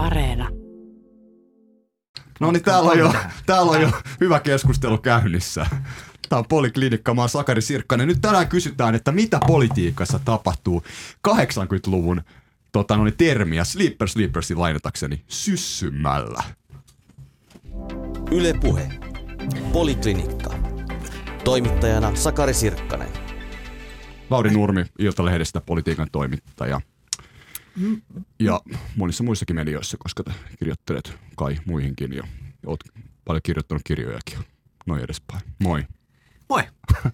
Areena. No niin, täällä on, jo, täällä on jo hyvä keskustelu käynnissä. Tämä on Poliklinikka, mä oon Sakari Sirkkanen. Nyt tänään kysytään, että mitä politiikassa tapahtuu 80-luvun tota, no niin, termiä Sleeper Sleepersin lainatakseni syssymällä. Yle Puhe. Poliklinikka. Toimittajana Sakari Sirkkanen. Lauri Nurmi, Iltalehdestä politiikan toimittaja. Ja monissa muissakin medioissa, koska kirjoittelet kai muihinkin ja oot paljon kirjoittanut kirjojakin. Noin edespäin. Moi. Moi.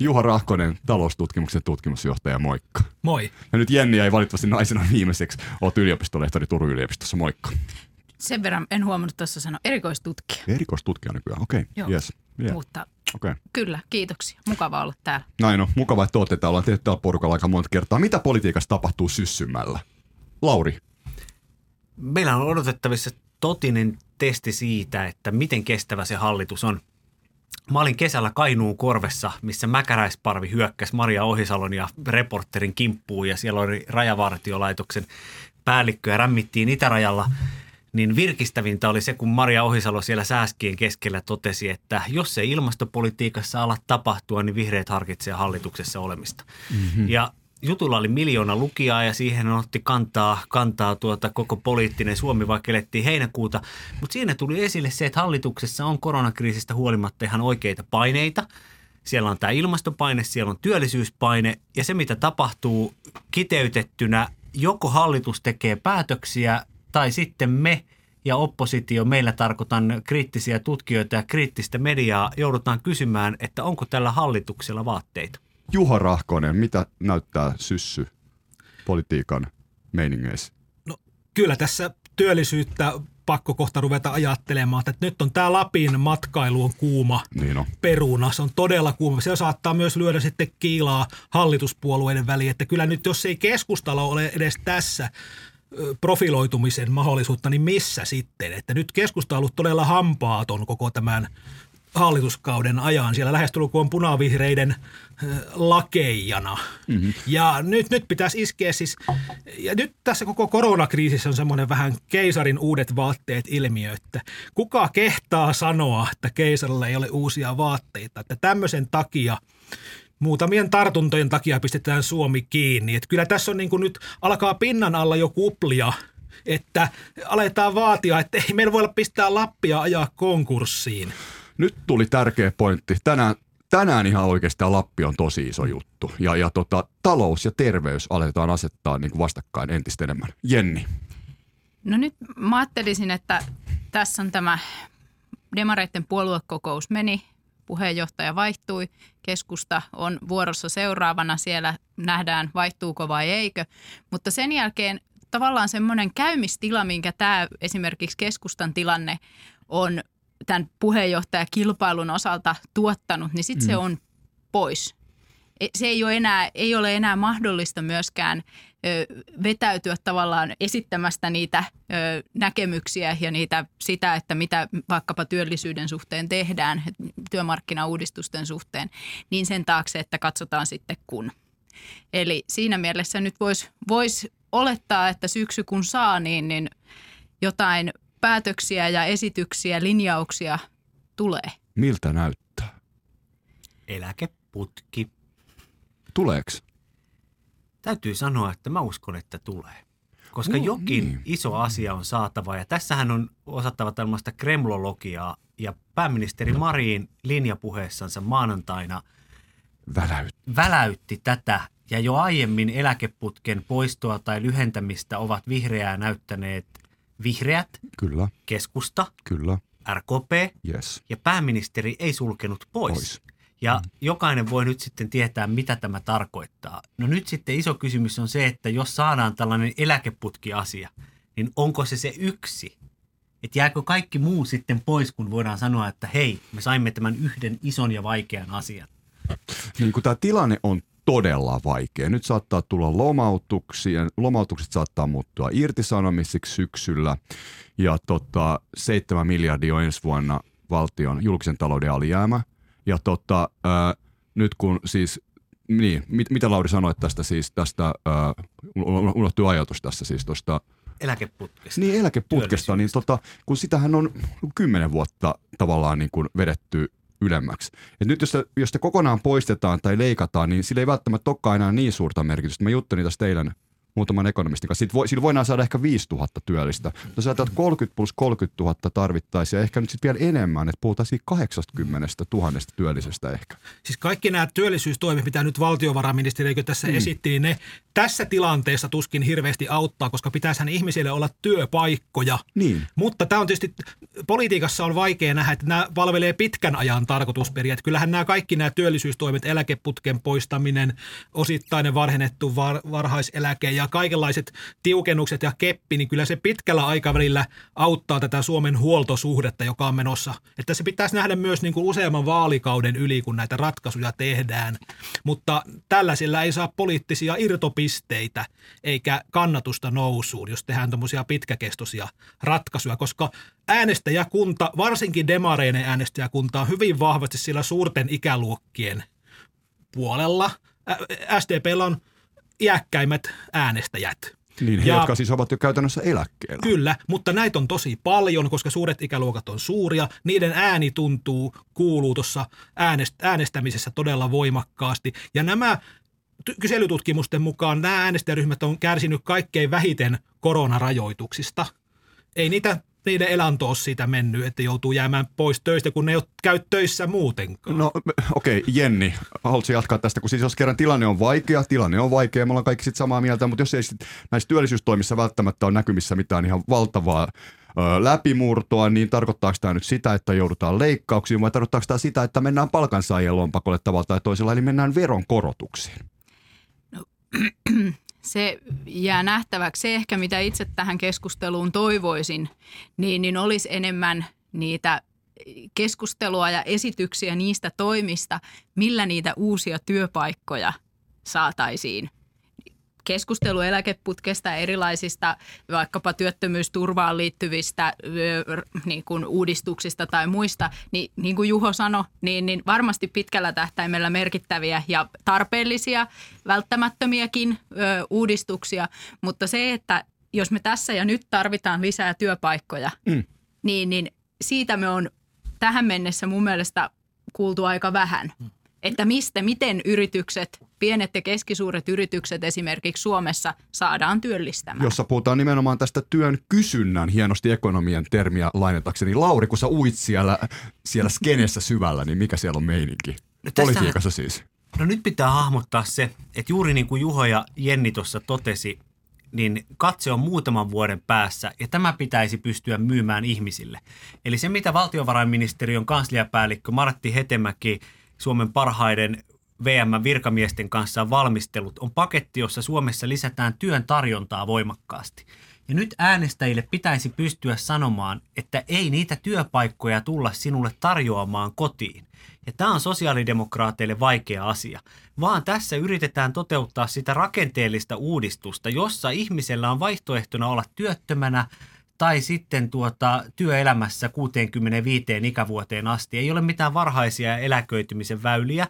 Juha Rahkonen, taloustutkimuksen tutkimusjohtaja, moikka. Moi. Ja nyt Jenni ei valitettavasti naisena viimeiseksi. Oot yliopistolehtori Turun yliopistossa, moikka. Sen verran en huomannut tuossa sanoa erikoistutkija. Erikoistutkija nykyään, okei. Okay. Joo. Yes. Yeah. Mutta Okay. kyllä, kiitoksia. Mukava olla täällä. Näin on. Mukava, että olette täällä. Ollaan tehty täällä porukalla aika monta kertaa. Mitä politiikassa tapahtuu syssymällä? Lauri. Meillä on odotettavissa totinen testi siitä, että miten kestävä se hallitus on. Mä olin kesällä Kainuun korvessa, missä mäkäräisparvi hyökkäsi Maria Ohisalon ja reporterin kimppuun ja siellä oli rajavartiolaitoksen päällikkö ja rämmittiin itärajalla. Niin virkistävintä oli se, kun Maria Ohisalo siellä sääskien keskellä totesi, että jos ei ilmastopolitiikassa ala tapahtua, niin vihreät harkitsee hallituksessa olemista. Mm-hmm. Ja jutulla oli miljoona lukijaa ja siihen otti kantaa, kantaa tuota koko poliittinen Suomi, vaikka elettiin heinäkuuta. Mutta siinä tuli esille se, että hallituksessa on koronakriisistä huolimatta ihan oikeita paineita. Siellä on tämä ilmastopaine, siellä on työllisyyspaine ja se, mitä tapahtuu kiteytettynä, joko hallitus tekee päätöksiä tai sitten me ja oppositio, meillä tarkoitan kriittisiä tutkijoita ja kriittistä mediaa, joudutaan kysymään, että onko tällä hallituksella vaatteita. Juha Rahkonen, mitä näyttää syssy politiikan meiningeissä? No kyllä tässä työllisyyttä pakko kohta ruveta ajattelemaan, että nyt on tämä Lapin matkailu on kuuma Niin on. peruna, se on todella kuuma. Se saattaa myös lyödä sitten kiilaa hallituspuolueiden väliin, että kyllä nyt jos ei keskustalo ole edes tässä profiloitumisen mahdollisuutta, niin missä sitten? Että nyt keskusta on ollut todella hampaaton koko tämän hallituskauden ajan. Siellä lähestulkoon punavihreiden lakeijana. Mm-hmm. Ja nyt, nyt pitäisi iskeä siis, ja nyt tässä koko koronakriisissä on semmoinen vähän keisarin uudet vaatteet ilmiö, että kuka kehtaa sanoa, että keisarilla ei ole uusia vaatteita. Että tämmöisen takia muutamien tartuntojen takia pistetään Suomi kiinni. Että kyllä tässä on niin kuin nyt alkaa pinnan alla jo kuplia, että aletaan vaatia, että ei meillä voi olla pistää Lappia ajaa konkurssiin. Nyt tuli tärkeä pointti. Tänään, tänään ihan oikeastaan Lappi on tosi iso juttu. Ja, ja tota, talous ja terveys aletaan asettaa niin kuin vastakkain entistä enemmän. Jenni. No nyt mä ajattelisin, että tässä on tämä demareiden puoluekokous meni, puheenjohtaja vaihtui, keskusta on vuorossa seuraavana, siellä nähdään vaihtuuko vai eikö, mutta sen jälkeen tavallaan semmoinen käymistila, minkä tämä esimerkiksi keskustan tilanne on tämän puheenjohtajakilpailun osalta tuottanut, niin sitten mm. se on pois. E- Se ei ole enää, ei ole enää mahdollista myöskään vetäytyä tavallaan esittämästä niitä ö, näkemyksiä ja niitä, sitä, että mitä vaikkapa työllisyyden suhteen tehdään, työmarkkinauudistusten suhteen, niin sen taakse, että katsotaan sitten kun. Eli siinä mielessä nyt voisi vois olettaa, että syksy kun saa, niin, niin jotain päätöksiä ja esityksiä, linjauksia tulee. Miltä näyttää? Eläkeputki. Tuleeks? Täytyy sanoa, että mä uskon, että tulee. Koska No, jokin niin. iso asia on saatava ja tässähän on osattava tällaista kremlologiaa ja pääministeri Marin linjapuheessansa maanantaina Väläyt. väläytti tätä ja jo aiemmin eläkeputken poistoa tai lyhentämistä ovat vihreää näyttäneet vihreät, Kyllä, keskusta, kyllä, RKP yes. ja pääministeri ei sulkenut pois. Pois. Ja jokainen voi nyt sitten tietää, mitä tämä tarkoittaa. No nyt sitten iso kysymys on se, että jos saadaan tällainen eläkeputkiasia, niin onko se se yksi? Että jääkö kaikki muu sitten pois, kun voidaan sanoa, että hei, me saimme tämän yhden ison ja vaikean asian. Niin kuin tämä tilanne on todella vaikea. Nyt saattaa tulla lomautuksia, lomautukset saattaa muuttua irtisanomisiksi syksyllä ja tota, 7 miljardia on ensi vuonna valtion julkisen talouden alijäämä. Ja tota, ää, nyt kun siis, niin, mit, mitä Lauri sanoit tästä siis, tästä, ää, unohtui ajatus tässä siis tuosta eläkeputkesta. Niin eläkeputkesta, niin tota, kun sitähän on kymmenen vuotta tavallaan niin kuin vedetty ylemmäksi. Et nyt jos se, jos kokonaan poistetaan tai leikataan, niin sillä ei välttämättä olekaan enää niin suurta merkitystä. Mä juttelin tästä eilen muutaman ekonomistin kanssa. voi, sillä voidaan saada ehkä 5000 työllistä. No sä 30 plus 30 000 tarvittaisiin ja ehkä nyt sitten vielä enemmän, että puhutaan siitä 80 000 työllisestä ehkä. Siis kaikki nämä työllisyystoimet, mitä nyt valtiovarainministeriö tässä mm. esitti, niin ne tässä tilanteessa tuskin hirveästi auttaa, koska pitäisihän ihmisille olla työpaikkoja. Niin. Mutta tämä on tietysti, politiikassa on vaikea nähdä, että nämä palvelee pitkän ajan tarkoitusperiä. Että kyllähän nämä kaikki nämä työllisyystoimet, eläkeputken poistaminen, osittainen varhennettu var, varhaiseläke ja kaikenlaiset tiukennukset ja keppi, niin kyllä se pitkällä aikavälillä auttaa tätä Suomen huoltosuhdetta, joka on menossa. Että se pitäisi nähdä myös niin kuin useamman vaalikauden yli, kun näitä ratkaisuja tehdään. Mutta tällaisilla ei saa poliittisia irtopisteitä eikä kannatusta nousuun, jos tehdään tämmöisiä pitkäkestoisia ratkaisuja, koska äänestäjäkunta, varsinkin demareinen äänestäjäkunta on hyvin vahvasti sillä suurten ikäluokkien puolella. SDPllä on iäkkäimmät äänestäjät. Niin, ja, jotka siis ovat jo käytännössä eläkkeellä. Kyllä, mutta näitä on tosi paljon, koska suuret ikäluokat on suuria. Niiden ääni tuntuu, kuuluu tuossa äänest- äänestämisessä todella voimakkaasti. Ja nämä kyselytutkimusten mukaan nämä äänestäjäryhmät on kärsinyt kaikkein vähiten koronarajoituksista. Ei niitä niiden elanto ole siitä mennyt, että joutuu jäämään pois töistä, kun ne ei ole käy töissä muutenkaan. No okei, okay, Jenni, haluatko jatkaa tästä, kun siis jos kerran tilanne on vaikea, tilanne on vaikea, me ollaan kaikki sitten samaa mieltä, mutta jos ei sit näissä työllisyystoimissa välttämättä ole näkymissä mitään ihan valtavaa ö, läpimurtoa, niin tarkoittaako tämä nyt sitä, että joudutaan leikkauksiin vai tarkoittaako tämä sitä, että mennään palkansaajien lompakolle tavalla tai toisella, eli mennään veronkorotuksiin? No, se jää nähtäväksi. Se ehkä, mitä itse tähän keskusteluun toivoisin, niin, niin olisi enemmän niitä keskustelua ja esityksiä niistä toimista, millä niitä uusia työpaikkoja saataisiin keskustelu eläkeputkesta erilaisista vaikkapa työttömyysturvaan liittyvistä niin kuin uudistuksista tai muista, niin, niin kuin Juho sanoi, niin, niin varmasti pitkällä tähtäimellä merkittäviä ja tarpeellisia, välttämättömiäkin ö, uudistuksia, mutta se, että jos me tässä ja nyt tarvitaan lisää työpaikkoja, mm. niin, niin siitä me on tähän mennessä mun mielestä kuultu aika vähän. Mm että mistä, miten yritykset, pienet ja keskisuuret yritykset esimerkiksi Suomessa saadaan työllistämään. Jossa puhutaan nimenomaan tästä työn kysynnän, hienosti ekonomian termiä lainatakseni. Lauri, kun sä uit siellä, siellä skenessä syvällä, niin mikä siellä on meininki? No Politiikassa siis. No nyt pitää hahmottaa se, että juuri niin kuin Juho ja Jenni tuossa totesi, niin katse on muutaman vuoden päässä ja tämä pitäisi pystyä myymään ihmisille. Eli se, mitä valtiovarainministeriön kansliapäällikkö Martti Hetemäki – Suomen parhaiden VM-virkamiesten kanssa on valmistellut, on paketti, jossa Suomessa lisätään työn tarjontaa voimakkaasti. Ja nyt äänestäjille pitäisi pystyä sanomaan, että ei niitä työpaikkoja tulla sinulle tarjoamaan kotiin. Ja tämä on sosiaalidemokraateille vaikea asia, vaan tässä yritetään toteuttaa sitä rakenteellista uudistusta, jossa ihmisellä on vaihtoehtona olla työttömänä tai sitten tuota, työelämässä 65 ikävuoteen asti. Ei ole mitään varhaisia eläköitymisen väyliä.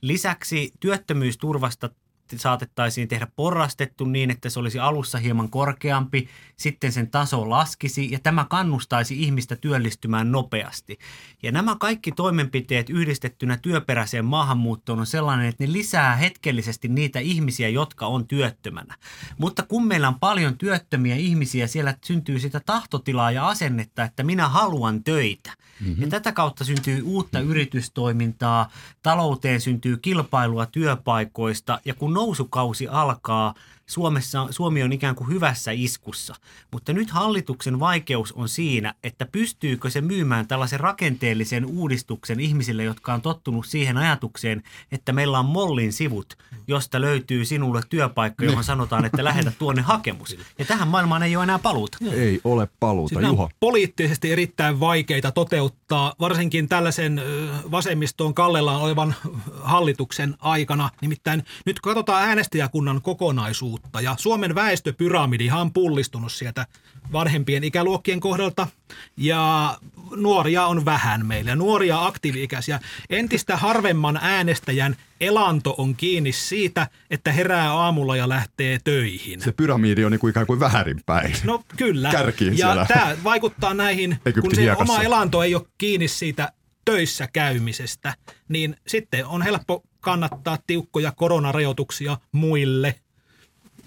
Lisäksi työttömyysturvasta saatettaisiin tehdä porrastettu niin, että se olisi alussa hieman korkeampi, sitten sen taso laskisi ja tämä kannustaisi ihmistä työllistymään nopeasti. Ja nämä kaikki toimenpiteet yhdistettynä työperäiseen maahanmuuttoon on sellainen, että ne lisää hetkellisesti niitä ihmisiä, jotka on työttömänä. Mutta kun meillä on paljon työttömiä ihmisiä, siellä syntyy sitä tahtotilaa ja asennetta, että minä haluan töitä. Mm-hmm. Ja tätä kautta syntyy uutta yritystoimintaa, talouteen syntyy kilpailua työpaikoista ja kun nousukausi alkaa, Suomessa, Suomi on ikään kuin hyvässä iskussa. Mutta nyt hallituksen vaikeus on siinä, että pystyykö se myymään tällaisen rakenteellisen uudistuksen ihmisille, jotka on tottunut siihen ajatukseen, että meillä on mollin sivut, josta löytyy sinulle työpaikka, johon sanotaan, että lähetä tuonne hakemus. Ja tähän maailmaan ei ole enää paluuta. Ei ole paluuta, siis Juho. poliittisesti erittäin vaikeita toteuttaa, varsinkin tällaisen vasemmistoon kallellaan olevan hallituksen aikana. Nimittäin nyt katsotaan äänestäjäkunnan kokonaisuutta vanhuutta. Ja Suomen väestöpyramidihan on pullistunut sieltä vanhempien ikäluokkien kohdalta ja nuoria on vähän meillä. Nuoria aktiivi-ikäisiä. Entistä harvemman äänestäjän elanto on kiinni siitä, että herää aamulla ja lähtee töihin. Se pyramidi on niin kuin ikään kuin väärinpäin. No kyllä. Kärkiin ja siellä. tämä vaikuttaa näihin, Egyptin kun se hiekassa. oma elanto ei ole kiinni siitä töissä käymisestä, niin sitten on helppo kannattaa tiukkoja koronarajoituksia muille.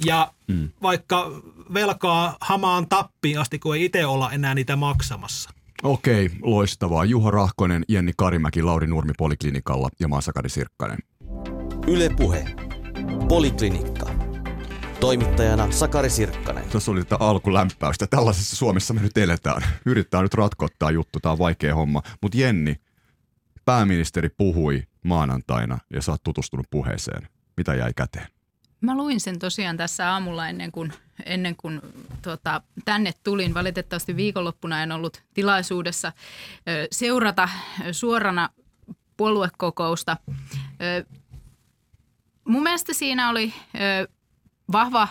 Ja mm. vaikka velkaa hamaan tappiin asti, kun ei itse olla enää niitä maksamassa. Okei, loistavaa. Juha Rahkonen, Jenni Karimäki, Lauri Nurmi Poliklinikalla ja Maasakari Sirkkanen. Yle Puhe. Poliklinikka. Toimittajana Sakari Sirkkanen. Tässä oli tätä alkulämpäystä. Tällaisessa Suomessa me nyt eletään. Yrittää nyt ratkottaa juttu, tämä on vaikea homma. Mutta Jenni, pääministeri puhui maanantaina ja sä oot tutustunut puheeseen. Mitä jäi käteen? Mä luin sen tosiaan tässä aamulla ennen kuin, ennen kuin tuota, tänne tulin. Valitettavasti viikonloppuna en ollut tilaisuudessa ö, seurata suorana puoluekokousta. Ö, mun mielestä siinä oli ö, vahva,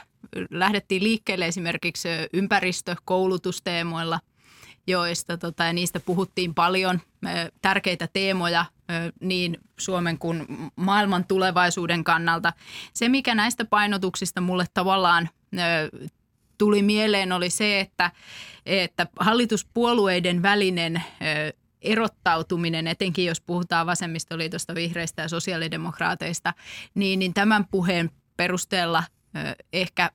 lähdettiin liikkeelle esimerkiksi ympäristö-, koulutusteemoilla, joista tota, ja niistä puhuttiin paljon. Tärkeitä teemoja niin Suomen kuin maailman tulevaisuuden kannalta. Se, mikä näistä painotuksista mulle tavallaan tuli mieleen, oli se, että, että hallituspuolueiden välinen erottautuminen, etenkin jos puhutaan vasemmistoliitosta, vihreistä ja sosiaalidemokraateista, niin, niin tämän puheen perusteella ehkä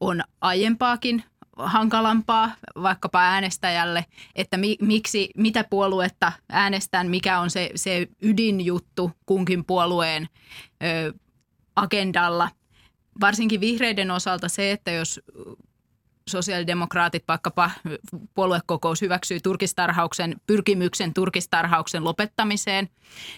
on aiempaakin hankalampaa vaikkapa äänestäjälle, että mi, miksi, mitä puoluetta äänestän, mikä on se, se ydinjuttu kunkin puolueen ö, agendalla. Varsinkin vihreiden osalta se, että jos sosiaalidemokraatit, vaikkapa puoluekokous hyväksyy turkistarhauksen, pyrkimyksen turkistarhauksen lopettamiseen,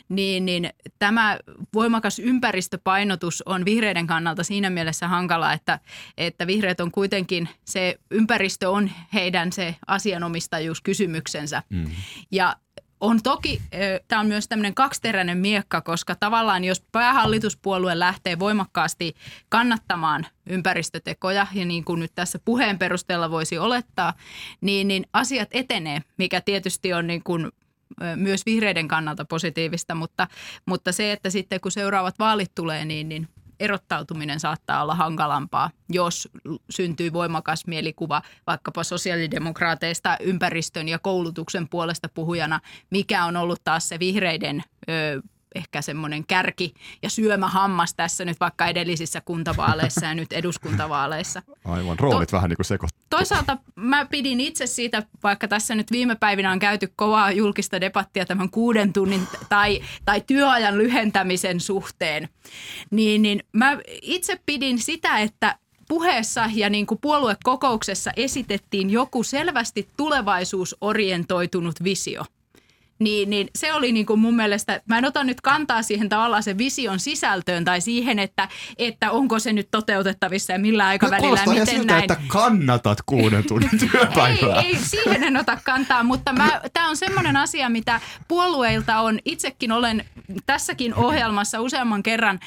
niin, niin tämä voimakas ympäristöpainotus on vihreiden kannalta siinä mielessä hankala, että, että vihreät on kuitenkin, se ympäristö on heidän se asianomistajuuskysymyksensä. Mm. Ja on toki, tämä on myös tämmöinen kaksiteräinen miekka, koska tavallaan jos päähallituspuolue lähtee voimakkaasti kannattamaan ympäristötekoja, ja niin kuin nyt tässä puheen perusteella voisi olettaa, niin, niin asiat etenee, mikä tietysti on niin kuin myös vihreiden kannalta positiivista, mutta, mutta se, että sitten kun seuraavat vaalit tulee, niin, niin erottautuminen saattaa olla hankalampaa, jos syntyy voimakas mielikuva vaikkapa sosiaalidemokraateista ympäristön ja koulutuksen puolesta puhujana, mikä on ollut taas se vihreiden ö, ehkä semmoinen kärki ja syömähammas tässä nyt vaikka edellisissä kuntavaaleissa ja nyt eduskuntavaaleissa. Aivan, roolit to- vähän niin kuin sekoittuu. Toisaalta mä pidin itse siitä, vaikka tässä nyt viime päivinä on käyty kovaa julkista debattia tämän kuuden tunnin tai, tai työajan lyhentämisen suhteen, niin, niin mä itse pidin sitä, että puheessa ja niin kuin puoluekokouksessa esitettiin joku selvästi tulevaisuusorientoitunut visio – niin, niin se oli niin kuin mun mielestä, mä en ota nyt kantaa siihen tavallaan sen vision sisältöön tai siihen, että, että onko se nyt toteutettavissa ja millä aikavälillä ja miten siltä, näin. että kannatat kuuden tunnin työpäivää. ei, ei, siihen en ota kantaa, mutta tämä on semmoinen asia, mitä puolueilta on, itsekin olen tässäkin ohjelmassa useamman kerran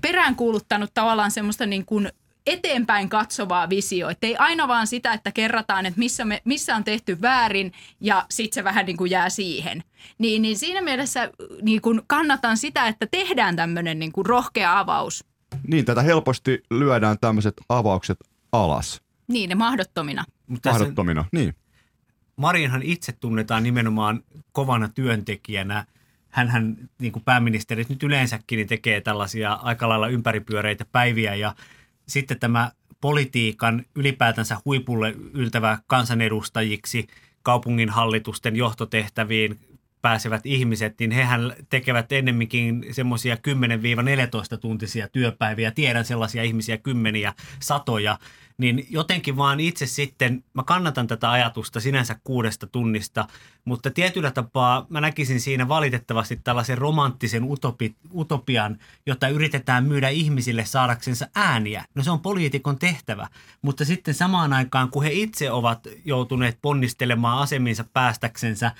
peräänkuuluttanut tavallaan semmoista niin kuin eteenpäin katsovaa visio. Että ei aina vaan sitä, että kerrataan, että missä, me, missä on tehty väärin ja sitten se vähän niin kuin jää siihen. Niin, niin siinä mielessä niin kuin kannatan sitä, että tehdään tämmöinen niin kuin rohkea avaus. Niin, tätä helposti lyödään tämmöiset avaukset alas. Niin, ne mahdottomina. Mutta mahdottomina, niin. Marinhan itse tunnetaan nimenomaan kovana työntekijänä. Hänhän, niin kuin pääministeri nyt yleensäkin, niin tekee tällaisia aika lailla ympäripyöreitä päiviä ja sitten tämä politiikan ylipäätänsä huipulle yltävä kansanedustajiksi, kaupunginhallitusten johtotehtäviin pääsevät ihmiset, niin hehän tekevät ennemminkin semmoisia 10-14 tuntisia työpäiviä. Tiedän sellaisia ihmisiä kymmeniä, satoja. Niin jotenkin vaan itse sitten, mä kannatan tätä ajatusta sinänsä kuudesta tunnista, mutta tietyllä tapaa mä näkisin siinä valitettavasti tällaisen romanttisen utopi, utopian, jota yritetään myydä ihmisille saadaksensa ääniä. No se on poliitikon tehtävä, mutta sitten samaan aikaan, kun he itse ovat joutuneet ponnistelemaan aseminsa päästäksensä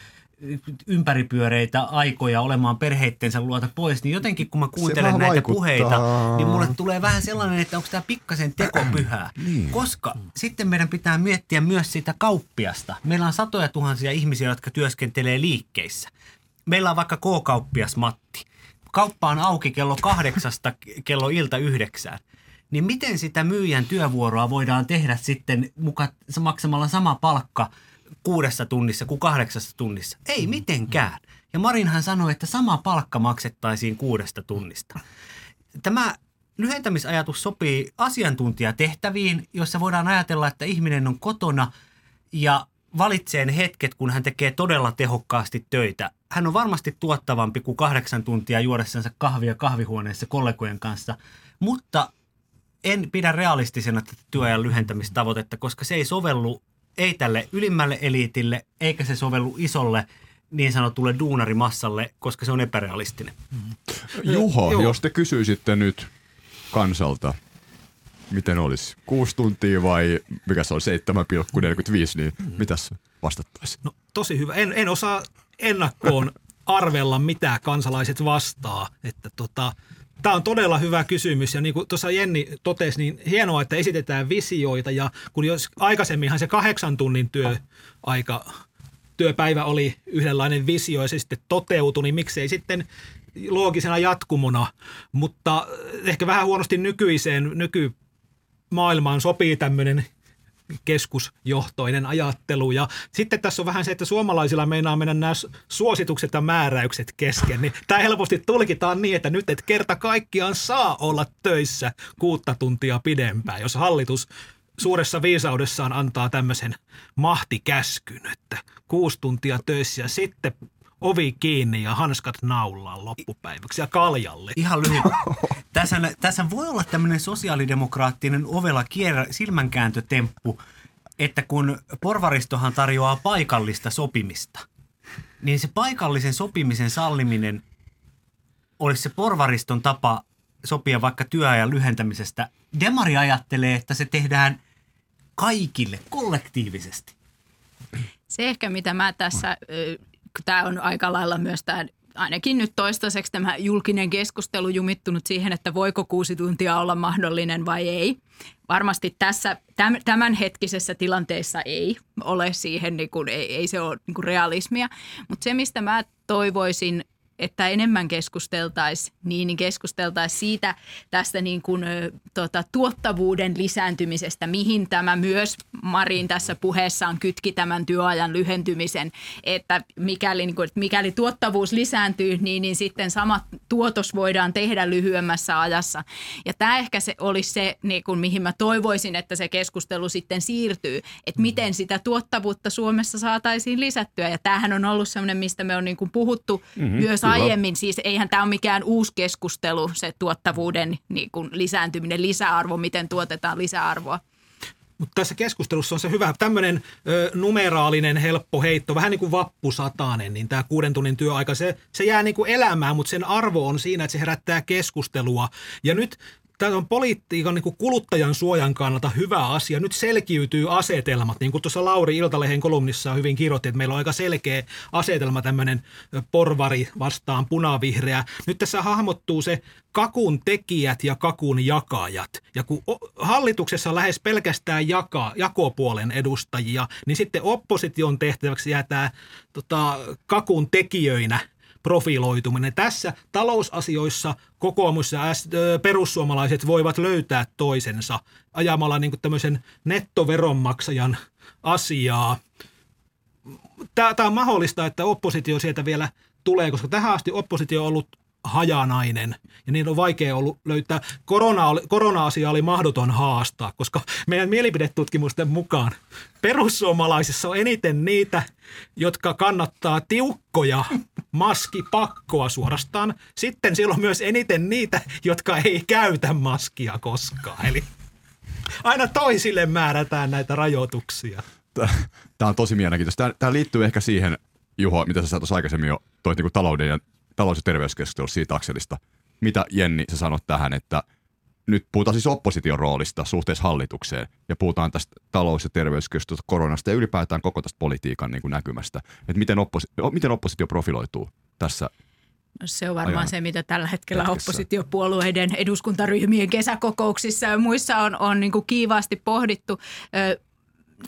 ympäripyöreitä aikoja olemaan perheittensä luota pois, niin jotenkin kun mä kuuntelen näitä vaikuttaa. puheita, niin mulle tulee vähän sellainen, että onko tämä pikkasen tekopyhää. Niin. Koska sitten meidän pitää miettiä myös sitä kauppiasta. Meillä on satoja tuhansia ihmisiä, jotka työskentelee liikkeissä. Meillä on vaikka K-kauppias Matti. Kauppa on auki kello kahdeksasta kello ilta yhdeksään. Niin miten sitä myyjän työvuoroa voidaan tehdä sitten muka maksamalla sama palkka kuudessa tunnissa kuin kahdeksassa tunnissa? Ei mitenkään. Ja Marinhan sanoi, että sama palkka maksettaisiin kuudesta tunnista. Tämä lyhentämisajatus sopii asiantuntijatehtäviin, joissa voidaan ajatella, että ihminen on kotona ja valitsee ne hetket, kun hän tekee todella tehokkaasti töitä. Hän on varmasti tuottavampi kuin kahdeksan tuntia juodessansa kahvia kahvihuoneessa kollegojen kanssa, mutta en pidä realistisena tätä työajan lyhentämistavoitetta, koska se ei sovellu ei tälle ylimmälle eliitille, eikä se sovellu isolle niin sanotulle duunarimassalle, koska se on epärealistinen. Juho, Joo. jos te kysyisitte nyt kansalta, miten olisi, kuusi tuntia vai mikä se on, 7,45, niin mitäs vastattaisiin? No tosi hyvä. En, en osaa ennakkoon arvella, mitä kansalaiset vastaa. Että tota, Tämä on todella hyvä kysymys ja niin kuin tuossa Jenni totesi, niin hienoa, että esitetään visioita ja kun jos aikaisemminhan se kahdeksan tunnin työaika, työpäivä oli yhdenlainen visio ja se sitten toteutui, niin miksei sitten loogisena jatkumona, mutta ehkä vähän huonosti nykyiseen, nykymaailmaan sopii tämmöinen keskusjohtoinen ajattelu. Ja sitten tässä on vähän se, että suomalaisilla meinaa mennä nämä suositukset ja määräykset kesken. Niin tämä helposti tulkitaan niin, että nyt et kerta kaikkiaan saa olla töissä kuutta tuntia pidempään, jos hallitus suuressa viisaudessaan antaa tämmöisen mahtikäskyn, että kuusi tuntia töissä ja sitten ovi kiinni ja hanskat naulaan loppupäiväksi ja kaljalle. Ihan lyhyt. Tässä, tässä voi olla tämmöinen sosiaalidemokraattinen ovela kierrä, silmänkääntötemppu, että kun porvaristohan tarjoaa paikallista sopimista, niin se paikallisen sopimisen salliminen olisi se porvariston tapa sopia vaikka työajan lyhentämisestä. Demari ajattelee, että se tehdään kaikille kollektiivisesti. Se ehkä, mitä mä tässä, tämä on aika lailla myös tämä ainakin nyt toistaiseksi tämä julkinen keskustelu jumittunut siihen, että voiko kuusi tuntia olla mahdollinen vai ei. Varmasti tässä tämänhetkisessä tilanteessa ei ole siihen, niin kuin, ei, ei se ole niin kuin realismia. Mutta se, mistä mä toivoisin että enemmän keskusteltaisiin, niin, niin keskusteltaisiin siitä tästä niin kuin, tota, tuottavuuden lisääntymisestä, mihin tämä myös Marin tässä puheessaan kytki tämän työajan lyhentymisen, että mikäli, niin kuin, että mikäli tuottavuus lisääntyy, niin, niin sitten sama tuotos voidaan tehdä lyhyemmässä ajassa. Ja tämä ehkä se olisi se, niin kuin, mihin mä toivoisin, että se keskustelu sitten siirtyy, että miten sitä tuottavuutta Suomessa saataisiin lisättyä. Ja tämähän on ollut sellainen, mistä me on niin kuin puhuttu mm-hmm, myös. Aiemmin, siis eihän tämä ole mikään uusi keskustelu, se tuottavuuden niin kuin lisääntyminen, lisäarvo, miten tuotetaan lisäarvoa. Mutta tässä keskustelussa on se hyvä tämmöinen numeraalinen helppo heitto, vähän niin kuin vappusatanen, niin tämä kuuden tunnin työaika, se, se jää niin kuin elämään, mutta sen arvo on siinä, että se herättää keskustelua. Ja nyt tämä on politiikan niin kuluttajan suojan kannalta hyvä asia. Nyt selkiytyy asetelmat, niin kuin tuossa Lauri Iltalehen kolumnissa hyvin kirjoitti, että meillä on aika selkeä asetelma, tämmöinen porvari vastaan punavihreä. Nyt tässä hahmottuu se kakun tekijät ja kakun jakajat. Ja kun hallituksessa lähes pelkästään jaka, jakopuolen edustajia, niin sitten opposition tehtäväksi jää tämä tota, kakun tekijöinä – profiloituminen. Tässä talousasioissa kokoomus ja perussuomalaiset voivat löytää toisensa ajamalla niin kuin tämmöisen nettoveronmaksajan asiaa. Tämä, on mahdollista, että oppositio sieltä vielä tulee, koska tähän asti oppositio on ollut hajanainen ja niin on vaikea ollut löytää. Korona oli, korona-asia oli mahdoton haastaa, koska meidän mielipidetutkimusten mukaan perussuomalaisissa on eniten niitä, jotka kannattaa tiukkoja maskipakkoa suorastaan. Sitten siellä on myös eniten niitä, jotka ei käytä maskia koskaan. Eli aina toisille määrätään näitä rajoituksia. Tämä on tosi mielenkiintoista. Tämä liittyy ehkä siihen, Juho, mitä sä tuossa aikaisemmin jo toit niin talouden ja talous- ja terveyskeskustelussa siitä akselista. Mitä Jenni sä sanot tähän, että nyt puhutaan siis opposition roolista suhteessa hallitukseen ja puhutaan tästä talous- ja terveyskeskustelusta, koronasta ja ylipäätään koko tästä politiikan niin kuin näkymästä. Että miten, opposi- miten oppositio profiloituu tässä No se on varmaan ajan se, mitä tällä hetkellä hetkessä. oppositiopuolueiden eduskuntaryhmien kesäkokouksissa ja muissa on, on niin kuin kiivaasti pohdittu.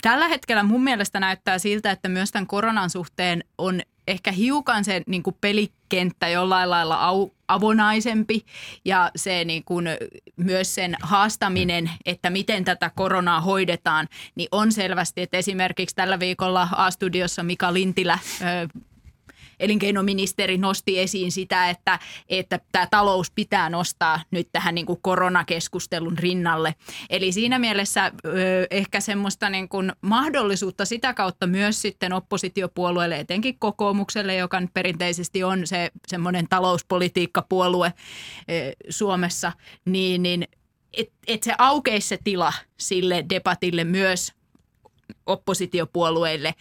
Tällä hetkellä mun mielestä näyttää siltä, että myös tämän koronan suhteen on ehkä hiukan se niin kuin pelikenttä jollain lailla au, avonaisempi ja se niin kuin, myös sen haastaminen, että miten tätä koronaa hoidetaan, niin on selvästi, että esimerkiksi tällä viikolla A-studiossa Mika Lintilä ö, elinkeinoministeri nosti esiin sitä, että, että tämä talous pitää nostaa nyt tähän niin kuin koronakeskustelun rinnalle. Eli siinä mielessä ehkä semmoista niin kuin mahdollisuutta sitä kautta myös sitten oppositiopuolueelle, etenkin kokoomukselle, joka nyt perinteisesti on se semmoinen talouspolitiikkapuolue Suomessa, niin, niin että et se aukeisi se tila sille debatille myös oppositiopuolueille.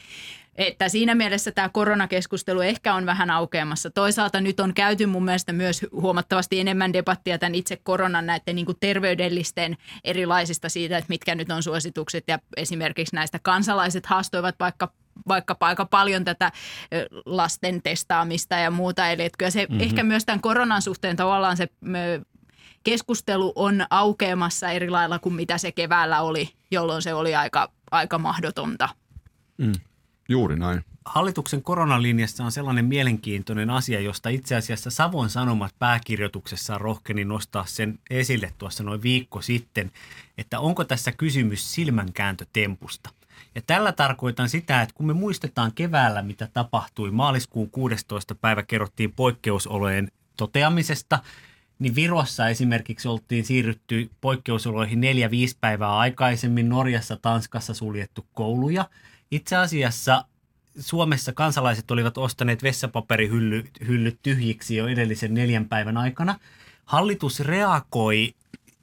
Että siinä mielessä tämä koronakeskustelu ehkä on vähän aukeamassa. Toisaalta nyt on käyty mun mielestä myös huomattavasti enemmän debattia tämän itse koronan näiden niin terveydellisten erilaisista siitä, että mitkä nyt on suositukset. Ja esimerkiksi näistä kansalaiset haastoivat vaikka vaikkapa aika paljon tätä lasten testaamista ja muuta. Eli että kyllä se mm-hmm. ehkä myös tämän koronan suhteen tavallaan se keskustelu on aukeamassa eri lailla kuin mitä se keväällä oli, jolloin se oli aika, aika mahdotonta. Juuri näin. Hallituksen koronalinjassa on sellainen mielenkiintoinen asia, josta itse asiassa Savon Sanomat pääkirjoituksessaan rohkeni nostaa sen esille tuossa noin viikko sitten, että onko tässä kysymys silmänkääntötempusta. Ja tällä tarkoitan sitä, että kun me muistetaan keväällä, mitä tapahtui, maaliskuun 16. päivä kerrottiin poikkeusolojen toteamisesta, niin Virossa esimerkiksi oltiin siirrytty poikkeusoloihin neljä viisi päivää aikaisemmin, Norjassa, Tanskassa suljettu kouluja. Itse asiassa Suomessa kansalaiset olivat ostaneet vessapaperihyllyt tyhjiksi jo edellisen neljän päivän aikana. Hallitus reagoi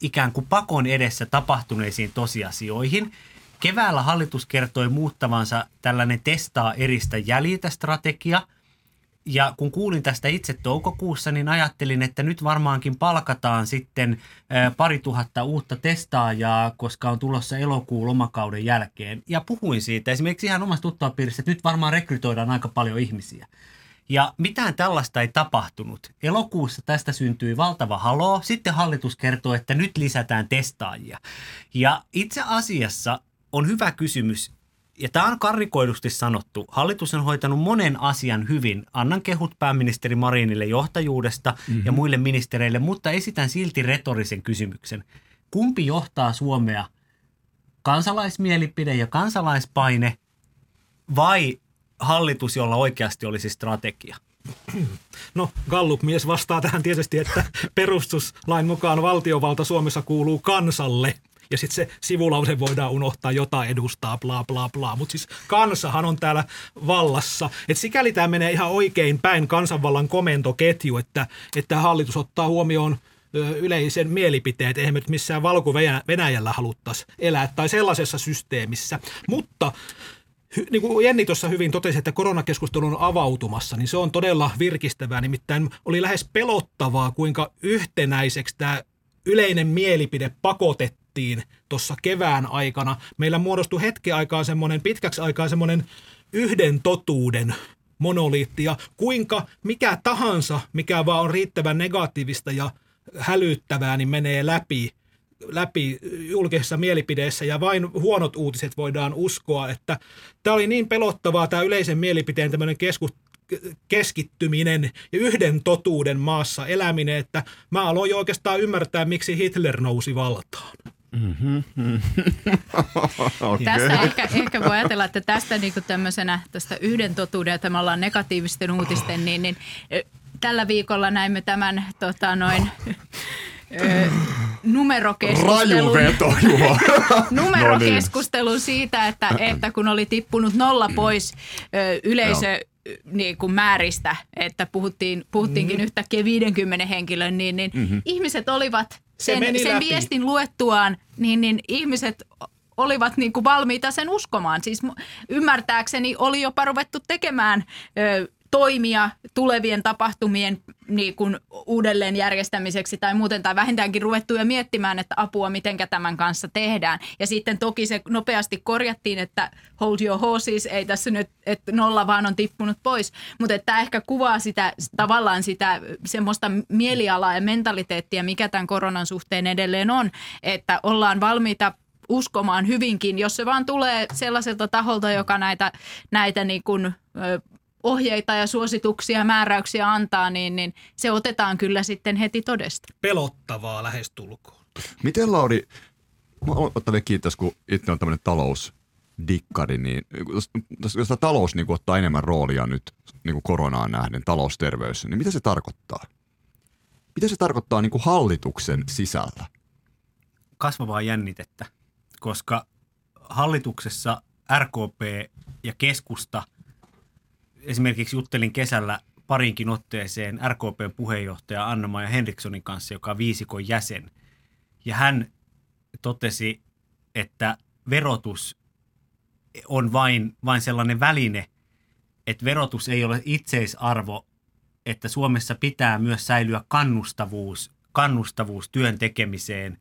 ikään kuin pakon edessä tapahtuneisiin tosiasioihin. Keväällä hallitus kertoi muuttavansa tällainen testaa eristä jäljitä strategia. Ja kun kuulin tästä itse toukokuussa, niin ajattelin, että nyt varmaankin palkataan sitten pari tuhatta uutta testaajaa, koska on tulossa elokuun lomakauden jälkeen. Ja puhuin siitä esimerkiksi ihan omasta tuttavapiirissä, että nyt varmaan rekrytoidaan aika paljon ihmisiä. Ja mitään tällaista ei tapahtunut. Elokuussa tästä syntyi valtava haloo. Sitten hallitus kertoo, että nyt lisätään testaajia. Ja itse asiassa on hyvä kysymys, ja tämä on karrikoidusti sanottu. Hallitus on hoitanut monen asian hyvin. Annan kehut pääministeri Marinille johtajuudesta mm-hmm. ja muille ministereille, mutta esitän silti retorisen kysymyksen. Kumpi johtaa Suomea? Kansalaismielipide ja kansalaispaine vai hallitus, jolla oikeasti olisi strategia? No Gallup-mies vastaa tähän tietysti, että perustuslain mukaan valtiovalta Suomessa kuuluu kansalle. Ja sitten se sivulause voidaan unohtaa, jota edustaa, bla bla bla. Mutta siis kansahan on täällä vallassa. Et sikäli tämä menee ihan oikein päin kansanvallan komentoketju, että, että hallitus ottaa huomioon yleisen mielipiteet. Eihän me nyt missään Valko-Venäjällä haluttaisi elää tai sellaisessa systeemissä. Mutta niin kuin Jenni tuossa hyvin totesi, että koronakeskustelu on avautumassa, niin se on todella virkistävää. Nimittäin oli lähes pelottavaa, kuinka yhtenäiseksi tämä yleinen mielipide pakotettiin tuossa kevään aikana. Meillä muodostui hetken aikaa semmoinen, pitkäksi aikaa semmoinen yhden totuuden monoliitti ja kuinka mikä tahansa, mikä vaan on riittävän negatiivista ja hälyttävää, niin menee läpi läpi julkisessa mielipideessä ja vain huonot uutiset voidaan uskoa, että tämä oli niin pelottavaa tämä yleisen mielipiteen tämmöinen keskus, keskittyminen ja yhden totuuden maassa eläminen, että mä aloin oikeastaan ymmärtää, miksi Hitler nousi valtaan. Okay. Tästä ehkä, ehkä voi ajatella, että tästä niin kuin tämmöisenä tästä yhden totuuden, että me ollaan negatiivisten uutisten, niin, niin tällä viikolla näimme tämän tota, noin, ö, numerokeskustelun. Raju veto, Juha. numerokeskustelun siitä, että, että kun oli tippunut nolla pois ö, yleisö niin kuin määristä, että puhuttiin, puhuttiinkin mm. yhtäkkiä 50 henkilön, niin, niin mm-hmm. ihmiset olivat sen, meni sen läpi. viestin luettuaan, niin, niin ihmiset olivat niin kuin valmiita sen uskomaan. Siis ymmärtääkseni oli jopa ruvettu tekemään ö, toimia tulevien tapahtumien niin kuin uudelleen järjestämiseksi tai muuten, tai vähintäänkin ruvettu jo miettimään, että apua, miten tämän kanssa tehdään. Ja sitten toki se nopeasti korjattiin, että hold your horses, ei tässä nyt, että nolla vaan on tippunut pois. Mutta tämä ehkä kuvaa sitä tavallaan sitä semmoista mielialaa ja mentaliteettia, mikä tämän koronan suhteen edelleen on, että ollaan valmiita uskomaan hyvinkin, jos se vaan tulee sellaiselta taholta, joka näitä, näitä niin kuin, ohjeita ja suosituksia ja määräyksiä antaa, niin, niin se otetaan kyllä sitten heti todesta. Pelottavaa lähestulkoon. Miten Lauri, mä otan vielä kiitos, kun itse on tämmöinen talous dikkari, niin jos, jos tämä talous niin ottaa enemmän roolia nyt niin kuin koronaan nähden, talousterveys, niin mitä se tarkoittaa? Mitä se tarkoittaa niin kuin hallituksen sisällä? Kasvavaa jännitettä, koska hallituksessa RKP ja keskusta – esimerkiksi juttelin kesällä parinkin otteeseen RKPn puheenjohtaja Anna-Maja Henrikssonin kanssa, joka on viisikon jäsen. Ja hän totesi, että verotus on vain, vain sellainen väline, että verotus ei ole itseisarvo, että Suomessa pitää myös säilyä kannustavuus, kannustavuus työn tekemiseen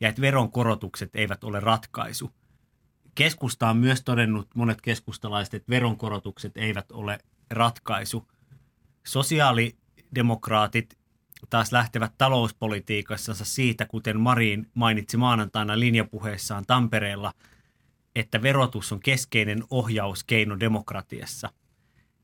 ja että veronkorotukset eivät ole ratkaisu – Keskusta on myös todennut, monet keskustalaiset, että veronkorotukset eivät ole ratkaisu. Sosiaalidemokraatit taas lähtevät talouspolitiikassansa siitä, kuten Marin mainitsi maanantaina linjapuheessaan Tampereella, että verotus on keskeinen ohjauskeino demokratiassa.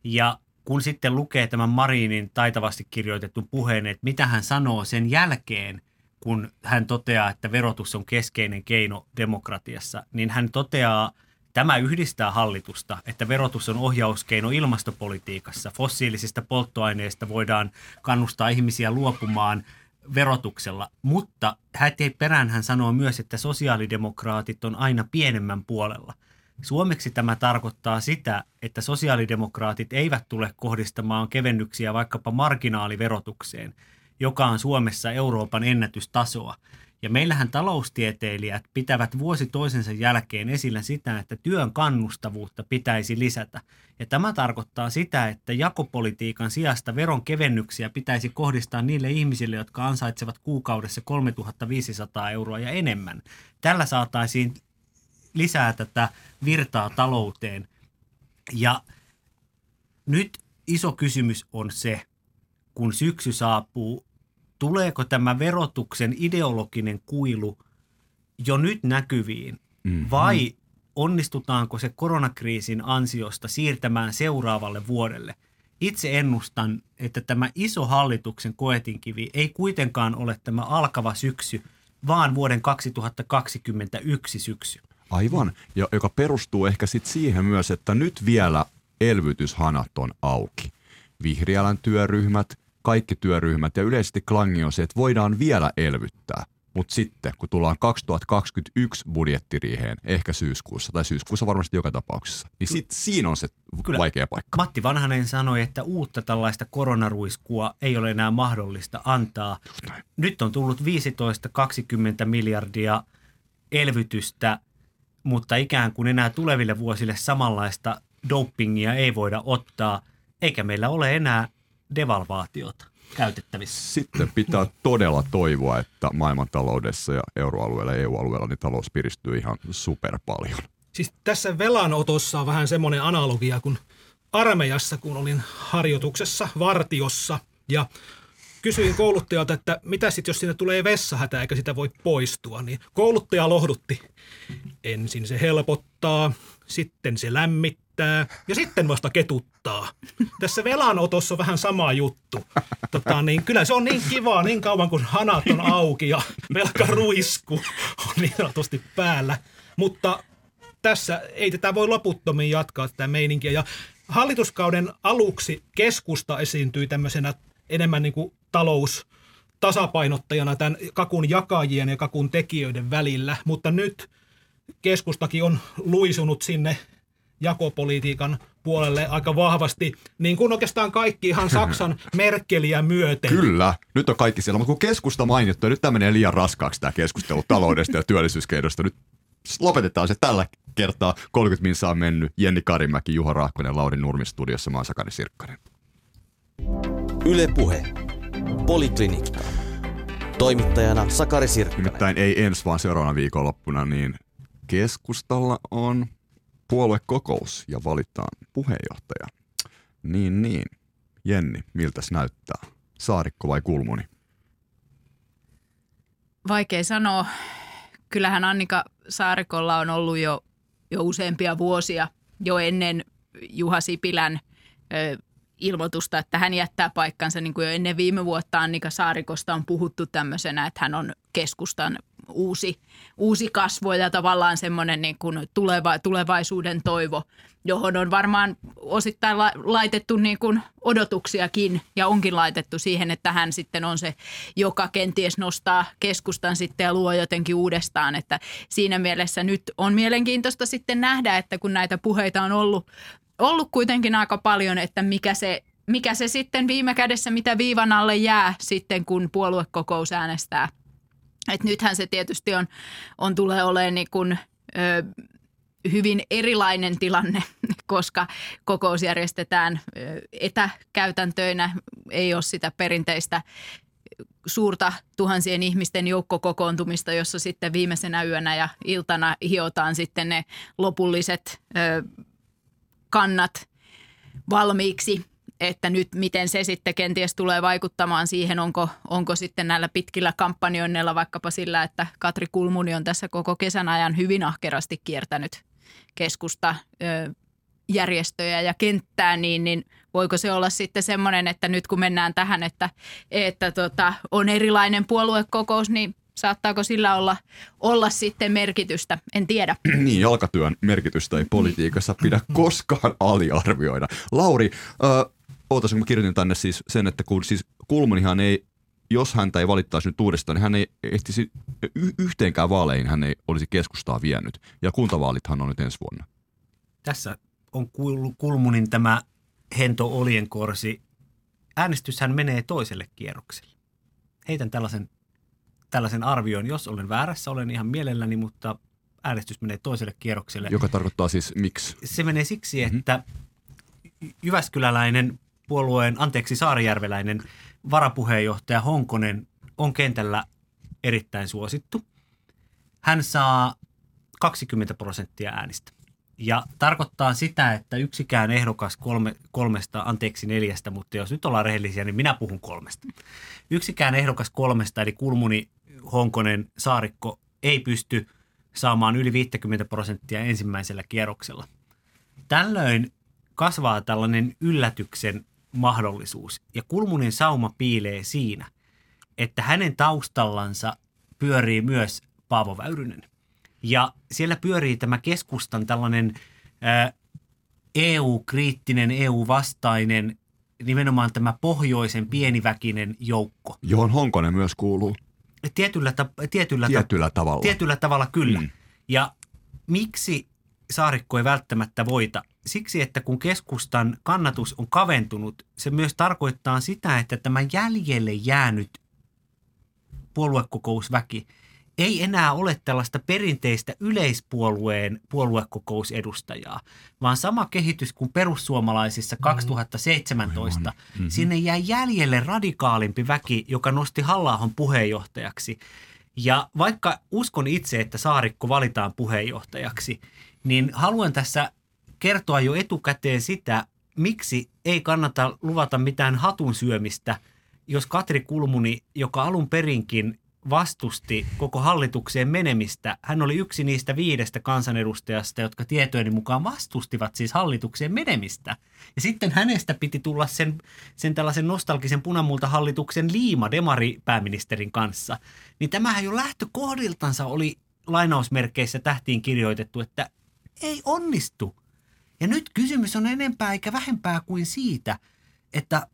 Ja kun sitten lukee tämän Marinin taitavasti kirjoitetun puheen, että mitä hän sanoo sen jälkeen, kun hän toteaa, että verotus on keskeinen keino demokratiassa, niin hän toteaa, Tämä yhdistää hallitusta, että verotus on ohjauskeino ilmastopolitiikassa. Fossiilisista polttoaineista voidaan kannustaa ihmisiä luopumaan verotuksella, mutta hätei perään hän sanoo myös, että sosiaalidemokraatit on aina pienemmän puolella. Suomeksi tämä tarkoittaa sitä, että sosiaalidemokraatit eivät tule kohdistamaan kevennyksiä vaikkapa marginaaliverotukseen – joka on Suomessa Euroopan ennätystasoa. Ja meillähän taloustieteilijät pitävät vuosi toisensa jälkeen esillä sitä, että työn kannustavuutta pitäisi lisätä. Ja tämä tarkoittaa sitä, että jakopolitiikan sijasta veron kevennyksiä pitäisi kohdistaa niille ihmisille, jotka ansaitsevat kuukaudessa 3500 euroa ja enemmän. Tällä saataisiin lisää tätä virtaa talouteen. Ja nyt iso kysymys on se, kun syksy saapuu, tuleeko tämä verotuksen ideologinen kuilu jo nyt näkyviin mm-hmm. vai onnistutaanko se koronakriisin ansiosta siirtämään seuraavalle vuodelle? Itse ennustan, että tämä iso hallituksen koetinkivi ei kuitenkaan ole tämä alkava syksy, vaan vuoden 2021 syksy. Aivan, ja joka perustuu ehkä sit siihen myös, että nyt vielä elvytyshanat on auki. Vihriälän työryhmät – kaikki työryhmät ja yleisesti klangi on se, että voidaan vielä elvyttää. Mutta sitten, kun tullaan 2021 budjettiriiheen, ehkä syyskuussa, tai syyskuussa varmasti joka tapauksessa, niin sit siinä on se Kyllä. vaikea paikka. Matti Vanhanen sanoi, että uutta tällaista koronaruiskua ei ole enää mahdollista antaa. Nyt on tullut 15-20 miljardia elvytystä, mutta ikään kuin enää tuleville vuosille samanlaista dopingia ei voida ottaa, eikä meillä ole enää devalvaatiota käytettävissä. Sitten pitää todella toivoa, että maailmantaloudessa ja euroalueella ja EU-alueella niin talous piristyy ihan super paljon. Siis tässä velanotossa on vähän semmoinen analogia kuin armeijassa, kun olin harjoituksessa vartiossa ja kysyin kouluttajalta, että mitä sitten, jos sinne tulee vessahätä eikä sitä voi poistua, niin kouluttaja lohdutti. Ensin se helpottaa, sitten se lämmittää ja sitten vasta ketuttaa. Tässä velanotossa on vähän sama juttu. Tota, niin kyllä se on niin kivaa niin kauan kuin hanat on auki ja velkaruisku on niin sanotusti päällä. Mutta tässä ei tätä voi loputtomiin jatkaa tätä meininkiä. Ja hallituskauden aluksi keskusta esiintyi tämmöisenä enemmän niin kuin talous tasapainottajana tämän kakun jakajien ja kakun tekijöiden välillä, mutta nyt keskustakin on luisunut sinne jakopolitiikan puolelle aika vahvasti, niin kuin oikeastaan kaikki ihan Saksan Merkeliä myöten. Kyllä, nyt on kaikki siellä, mutta kun keskusta mainittu, ja nyt tämä menee liian raskaaksi tämä keskustelu taloudesta ja työllisyyskeinosta, nyt lopetetaan se tällä kertaa. 30 minsa on mennyt. Jenni Karimäki, Juha Rahkonen, Lauri Nurmi studiossa, mä Sakari Sirkkanen. Ylepuhe. Poliklinikka. Toimittajana Sakari Sirkkanen. Nimittäin ei ensi vaan seuraavana viikonloppuna, niin keskustalla on puoluekokous ja valitaan puheenjohtaja. Niin, niin. Jenni, miltäs näyttää? Saarikko vai Kulmuni? Vaikea sanoa. Kyllähän Annika Saarikolla on ollut jo, jo useampia vuosia jo ennen Juha Sipilän ö, ilmoitusta, että hän jättää paikkansa. Niin kuin jo ennen viime vuotta Annika Saarikosta on puhuttu tämmöisenä, että hän on keskustan uusi, uusi kasvo ja tavallaan semmoinen niin kuin tuleva, tulevaisuuden toivo, johon on varmaan osittain la, laitettu niin kuin odotuksiakin ja onkin laitettu siihen, että hän sitten on se, joka kenties nostaa keskustan sitten ja luo jotenkin uudestaan. Että siinä mielessä nyt on mielenkiintoista sitten nähdä, että kun näitä puheita on ollut, ollut kuitenkin aika paljon, että mikä se mikä se sitten viime kädessä, mitä viivan alle jää sitten, kun puoluekokous äänestää et nythän se tietysti on, on tulee olemaan niin kuin, ö, hyvin erilainen tilanne, koska kokous järjestetään etäkäytäntöinä, ei ole sitä perinteistä suurta tuhansien ihmisten joukkokokoontumista, jossa sitten viimeisenä yönä ja iltana hiotaan sitten ne lopulliset kannat valmiiksi että nyt miten se sitten kenties tulee vaikuttamaan siihen, onko, onko sitten näillä pitkillä kampanjoinneilla vaikkapa sillä, että Katri Kulmuni on tässä koko kesän ajan hyvin ahkerasti kiertänyt keskusta ö, järjestöjä ja kenttää, niin, niin voiko se olla sitten semmoinen, että nyt kun mennään tähän, että, että tota, on erilainen puoluekokous, niin saattaako sillä olla, olla sitten merkitystä, en tiedä. niin, jalkatyön merkitystä ei politiikassa pidä koskaan aliarvioida. Lauri, äh, ootas, kun mä kirjoitin tänne siis sen, että kun siis Kulmunihan ei, jos häntä ei valittaisi nyt uudestaan, niin hän ei ehtisi y- yhteenkään vaaleihin hän ei olisi keskustaa vienyt. Ja kuntavaalithan on nyt ensi vuonna. Tässä on Kulmunin tämä hento olienkorsi. Äänestyshän menee toiselle kierrokselle. Heitän tällaisen, tällaisen arvion. Jos olen väärässä, olen ihan mielelläni, mutta äänestys menee toiselle kierrokselle. Joka tarkoittaa siis miksi? Se menee siksi, mm-hmm. että Jyväskyläläinen puolueen, anteeksi Saarijärveläinen varapuheenjohtaja Honkonen on kentällä erittäin suosittu. Hän saa 20 prosenttia äänistä. Ja tarkoittaa sitä, että yksikään ehdokas kolme, kolmesta, anteeksi neljästä, mutta jos nyt ollaan rehellisiä, niin minä puhun kolmesta. Yksikään ehdokas kolmesta, eli Kulmuni, Honkonen, Saarikko, ei pysty saamaan yli 50 prosenttia ensimmäisellä kierroksella. Tällöin kasvaa tällainen yllätyksen mahdollisuus. Ja Kulmunin sauma piilee siinä, että hänen taustallansa pyörii myös Paavo Väyrynen. Ja siellä pyörii tämä keskustan tällainen ää, EU-kriittinen, EU-vastainen, nimenomaan tämä pohjoisen pieniväkinen joukko. Johon Honkonen myös kuuluu. Tietyllä, ta- tietyllä, tietyllä ta- tavalla. Tietyllä tavalla kyllä. Mm. Ja miksi Saarikko ei välttämättä voita. Siksi, että kun keskustan kannatus on kaventunut, se myös tarkoittaa sitä, että tämä jäljelle jäänyt puoluekokousväki ei enää ole tällaista perinteistä yleispuolueen puoluekokousedustajaa, vaan sama kehitys kuin perussuomalaisissa 2017. Mm-hmm. Sinne jäi jäljelle radikaalimpi väki, joka nosti halla puheenjohtajaksi. Ja vaikka uskon itse, että Saarikko valitaan puheenjohtajaksi – niin haluan tässä kertoa jo etukäteen sitä, miksi ei kannata luvata mitään hatun syömistä, jos Katri Kulmuni, joka alun perinkin vastusti koko hallitukseen menemistä. Hän oli yksi niistä viidestä kansanedustajasta, jotka tietojeni mukaan vastustivat siis hallitukseen menemistä. Ja sitten hänestä piti tulla sen, sen tällaisen nostalgisen punamulta-hallituksen liima demari-pääministerin kanssa. Niin tämähän jo lähtökohdiltansa oli lainausmerkeissä tähtiin kirjoitettu, että ei onnistu. Ja nyt kysymys on enempää eikä vähempää kuin siitä, että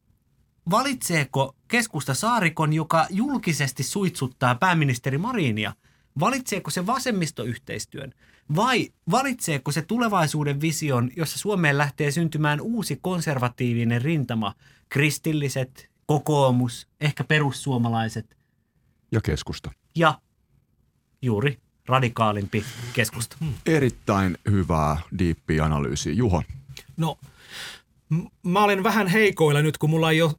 valitseeko keskusta Saarikon, joka julkisesti suitsuttaa pääministeri Marinia, valitseeko se vasemmistoyhteistyön vai valitseeko se tulevaisuuden vision, jossa Suomeen lähtee syntymään uusi konservatiivinen rintama, kristilliset, kokoomus, ehkä perussuomalaiset. Ja keskusta. Ja juuri radikaalimpi keskusta. Hmm. Erittäin hyvää diippiä analyysiä. Juho. No, m- mä olen vähän heikoilla nyt, kun mulla ei ole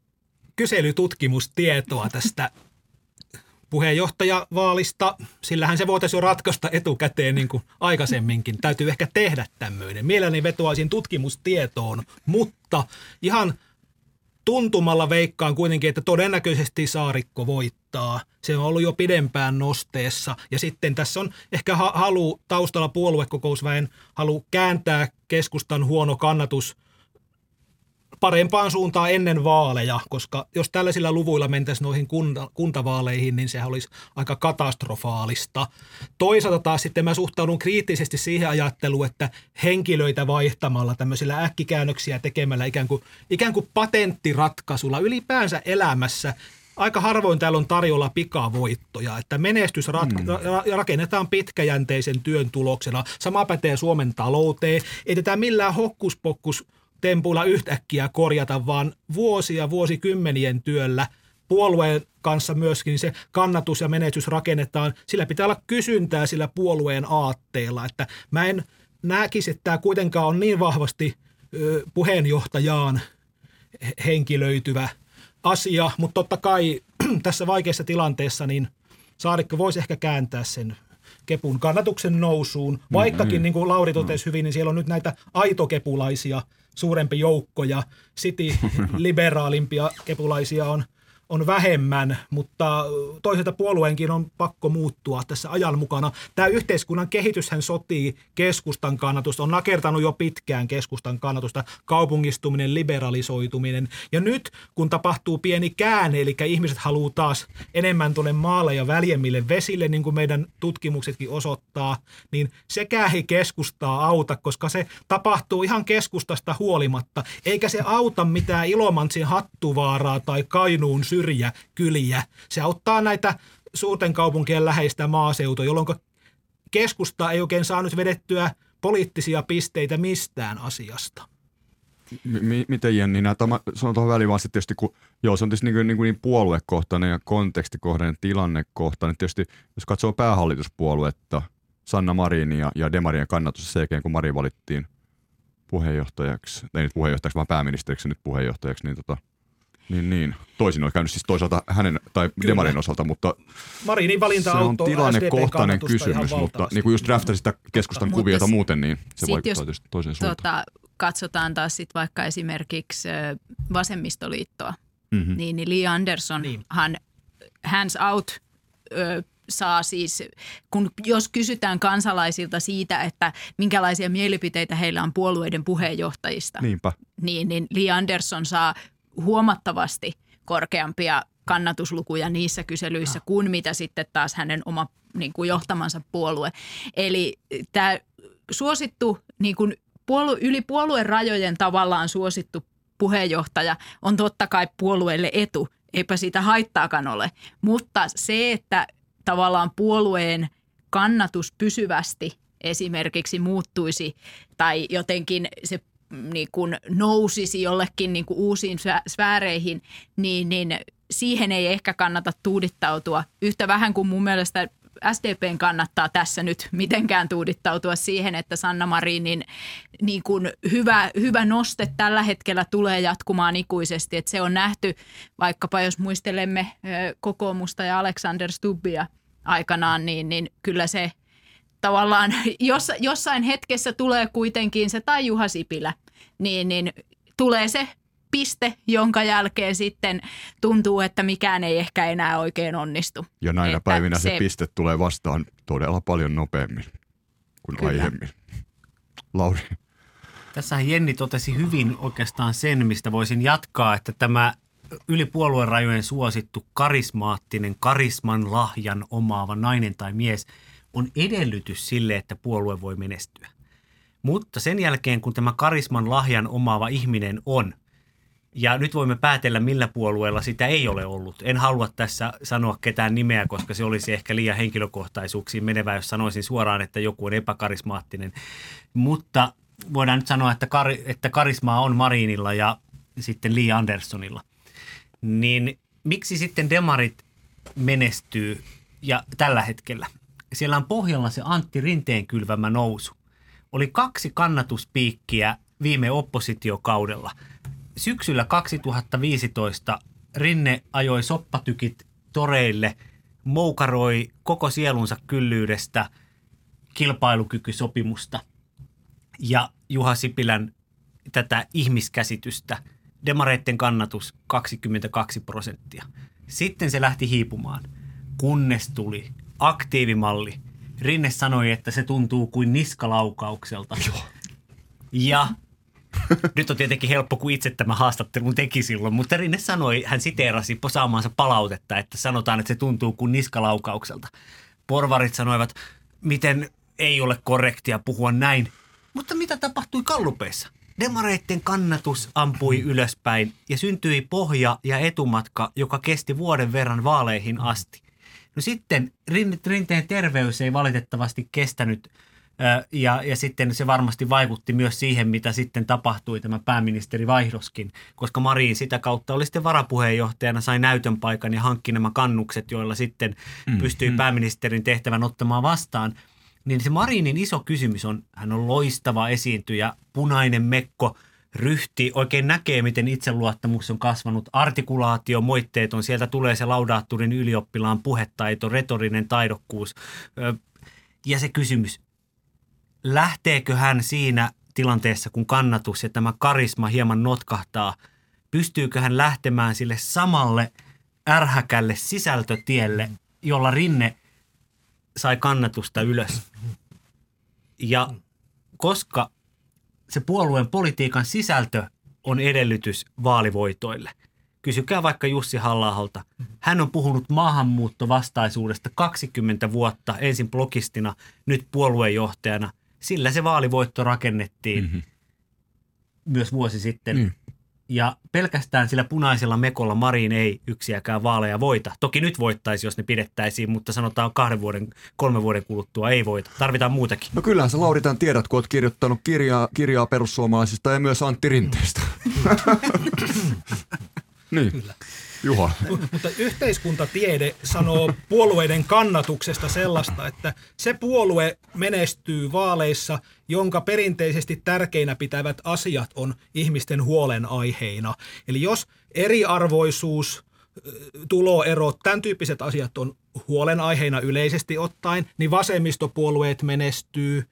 kyselytutkimustietoa tästä puheenjohtajavaalista. Sillähän se voitaisiin jo ratkaista etukäteen niin kuin aikaisemminkin. Täytyy ehkä tehdä tämmöinen. Mielelläni vetoaisin tutkimustietoon, mutta ihan tuntumalla veikkaan kuitenkin, että todennäköisesti Saarikko voittaa. Se on ollut jo pidempään nosteessa. Ja sitten tässä on ehkä halu taustalla puoluekokousväen halu kääntää keskustan huono kannatus – parempaan suuntaan ennen vaaleja, koska jos tällaisilla luvuilla mentäisiin noihin kunta, kuntavaaleihin, niin se olisi aika katastrofaalista. Toisaalta taas sitten mä suhtaudun kriittisesti siihen ajatteluun, että henkilöitä vaihtamalla, tämmöisillä äkkikäännöksiä tekemällä ikään kuin, ikään kuin patenttiratkaisulla ylipäänsä elämässä aika harvoin täällä on tarjolla pikavoittoja, että menestys rat- mm. rakennetaan pitkäjänteisen työn tuloksena. Sama pätee Suomen talouteen. Ei tätä millään hokkuspokkus tempuilla yhtäkkiä korjata, vaan vuosia, vuosikymmenien työllä puolueen kanssa myöskin se kannatus ja menetys rakennetaan. Sillä pitää olla kysyntää sillä puolueen aatteella, että mä en näkisi, että tämä kuitenkaan on niin vahvasti puheenjohtajaan henkilöityvä asia, mutta totta kai tässä vaikeassa tilanteessa niin Saarikko voisi ehkä kääntää sen kepun kannatuksen nousuun, vaikkakin mm, niin kuin Lauri totesi mm. hyvin, niin siellä on nyt näitä aitokepulaisia – suurempi joukko ja City liberaalimpia kepulaisia on on vähemmän, mutta toisaalta puolueenkin on pakko muuttua tässä ajan mukana. Tämä yhteiskunnan kehityshän sotii keskustan kannatusta, on nakertanut jo pitkään keskustan kannatusta, kaupungistuminen, liberalisoituminen. Ja nyt kun tapahtuu pieni käänne, eli ihmiset haluaa taas enemmän tuonne maalle ja väljemmille vesille, niin kuin meidän tutkimuksetkin osoittaa, niin sekään ei keskustaa auta, koska se tapahtuu ihan keskustasta huolimatta, eikä se auta mitään Ilomantsin hattuvaaraa tai Kainuun syrjä kyliä. Se auttaa näitä suurten kaupunkien läheistä maaseutua, jolloin keskusta ei oikein saanut vedettyä poliittisia pisteitä mistään asiasta. M- miten Jenni, tämä, sanon tuohon väliin vaan tietysti, kun joo, se on tietysti niin, niin, niin puoluekohtainen ja kontekstikohtainen tilannekohtainen. Tietysti jos katsoo päähallituspuoluetta, Sanna Marin ja, ja Demarien kannatus sen jälkeen, kun Mari valittiin puheenjohtajaksi, ei nyt puheenjohtajaksi, vaan pääministeriksi nyt puheenjohtajaksi, niin tota, niin, niin. Toisin on käynyt siis toisaalta hänen tai Kyllä. Demarin osalta, mutta Marinin valinta se on tilannekohtainen kysymys, mutta niin kuin just draftasit sitä keskustan Totta. kuviota muuten, niin se vaikuttaa tietysti toiseen suuntaan. Tota, katsotaan taas sit vaikka esimerkiksi vasemmistoliittoa, mm-hmm. niin, niin Lee Anderson, niin. hän hands out ö, saa siis, kun jos kysytään kansalaisilta siitä, että minkälaisia mielipiteitä heillä on puolueiden puheenjohtajista, Niinpä. Niin, niin Lee Anderson saa huomattavasti korkeampia kannatuslukuja niissä kyselyissä kuin mitä sitten taas hänen oma niin kuin johtamansa puolue. Eli tämä suosittu niin kuin puolue, yli puolueen rajojen tavallaan suosittu puheenjohtaja on totta kai puolueelle etu, eipä siitä haittaakaan ole. Mutta se, että tavallaan puolueen kannatus pysyvästi esimerkiksi muuttuisi tai jotenkin se niin kuin nousisi jollekin niin kuin uusiin sfääreihin, niin, niin siihen ei ehkä kannata tuudittautua yhtä vähän kuin mun mielestä SDPn kannattaa tässä nyt mitenkään tuudittautua siihen, että Sanna Marinin niin kuin hyvä, hyvä noste tällä hetkellä tulee jatkumaan ikuisesti. Että se on nähty vaikkapa jos muistelemme kokoomusta ja Alexander Stubbia aikanaan, niin, niin kyllä se – tavallaan jos, jossain hetkessä tulee kuitenkin se tai Juha Sipilä, niin, niin tulee se piste, jonka jälkeen sitten tuntuu, että mikään ei ehkä enää oikein onnistu. Ja näinä että päivinä se, se piste tulee vastaan todella paljon nopeammin kuin Kyllä. aiemmin. Lauri. Tässähän Jenni totesi hyvin oikeastaan sen, mistä voisin jatkaa, että tämä yli puolueen suosittu karismaattinen, karisman lahjan omaava nainen tai mies – on edellytys sille, että puolue voi menestyä. Mutta sen jälkeen, kun tämä karisman lahjan omaava ihminen on, ja nyt voimme päätellä, millä puolueella sitä ei ole ollut. En halua tässä sanoa ketään nimeä, koska se olisi ehkä liian henkilökohtaisuuksiin menevä, jos sanoisin suoraan, että joku on epäkarismaattinen. Mutta voidaan nyt sanoa, että, kar, että karismaa on Marinilla ja sitten Lee Andersonilla. Niin miksi sitten demarit menestyy ja tällä hetkellä? siellä on pohjalla se Antti Rinteen kylvämä nousu. Oli kaksi kannatuspiikkiä viime oppositiokaudella. Syksyllä 2015 Rinne ajoi soppatykit toreille, moukaroi koko sielunsa kyllyydestä kilpailukykysopimusta ja Juha Sipilän tätä ihmiskäsitystä. Demareitten kannatus 22 prosenttia. Sitten se lähti hiipumaan, kunnes tuli aktiivimalli. Rinne sanoi, että se tuntuu kuin niskalaukaukselta. Ja nyt on tietenkin helppo, kun itse tämä haastattelun teki silloin, mutta Rinne sanoi, hän siteerasi saamaansa palautetta, että sanotaan, että se tuntuu kuin niskalaukaukselta. Porvarit sanoivat, miten ei ole korrektia puhua näin. Mutta mitä tapahtui kallupeissa? Demareitten kannatus ampui ylöspäin ja syntyi pohja ja etumatka, joka kesti vuoden verran vaaleihin asti. No sitten Rinteen terveys ei valitettavasti kestänyt ja, ja sitten se varmasti vaikutti myös siihen, mitä sitten tapahtui tämä pääministerivaihdoskin, koska Marin sitä kautta oli sitten varapuheenjohtajana, sai näytön paikan ja hankki nämä kannukset, joilla sitten mm, pystyi mm. pääministerin tehtävän ottamaan vastaan. Niin se Marinin iso kysymys on, hän on loistava esiintyjä, punainen mekko, ryhti, oikein näkee, miten itseluottamus on kasvanut, artikulaatio, moitteet on, sieltä tulee se laudaatturin ylioppilaan puhetaito, retorinen taidokkuus. Ja se kysymys, lähteekö hän siinä tilanteessa, kun kannatus ja tämä karisma hieman notkahtaa, pystyykö hän lähtemään sille samalle ärhäkälle sisältötielle, jolla Rinne sai kannatusta ylös. Ja koska se puolueen politiikan sisältö on edellytys vaalivoitoille. Kysykää vaikka Jussi halla Hän on puhunut maahanmuuttovastaisuudesta 20 vuotta, ensin blogistina, nyt puoluejohtajana – sillä se vaalivoitto rakennettiin mm-hmm. myös vuosi sitten. Mm. Ja pelkästään sillä punaisella mekolla Marin ei yksiäkään vaaleja voita. Toki nyt voittaisi, jos ne pidettäisiin, mutta sanotaan kahden vuoden, kolmen vuoden kuluttua ei voita. Tarvitaan muutakin. No kyllähän sä Lauritan tiedät, kun oot kirjoittanut kirjaa, kirjaa perussuomalaisista ja myös Antti Rinteestä. niin. Kyllä. Juha. Mutta yhteiskuntatiede sanoo puolueiden kannatuksesta sellaista, että se puolue menestyy vaaleissa, jonka perinteisesti tärkeinä pitävät asiat on ihmisten huolenaiheina. Eli jos eriarvoisuus, tuloerot, tämän tyyppiset asiat on huolenaiheina yleisesti ottaen, niin vasemmistopuolueet menestyy.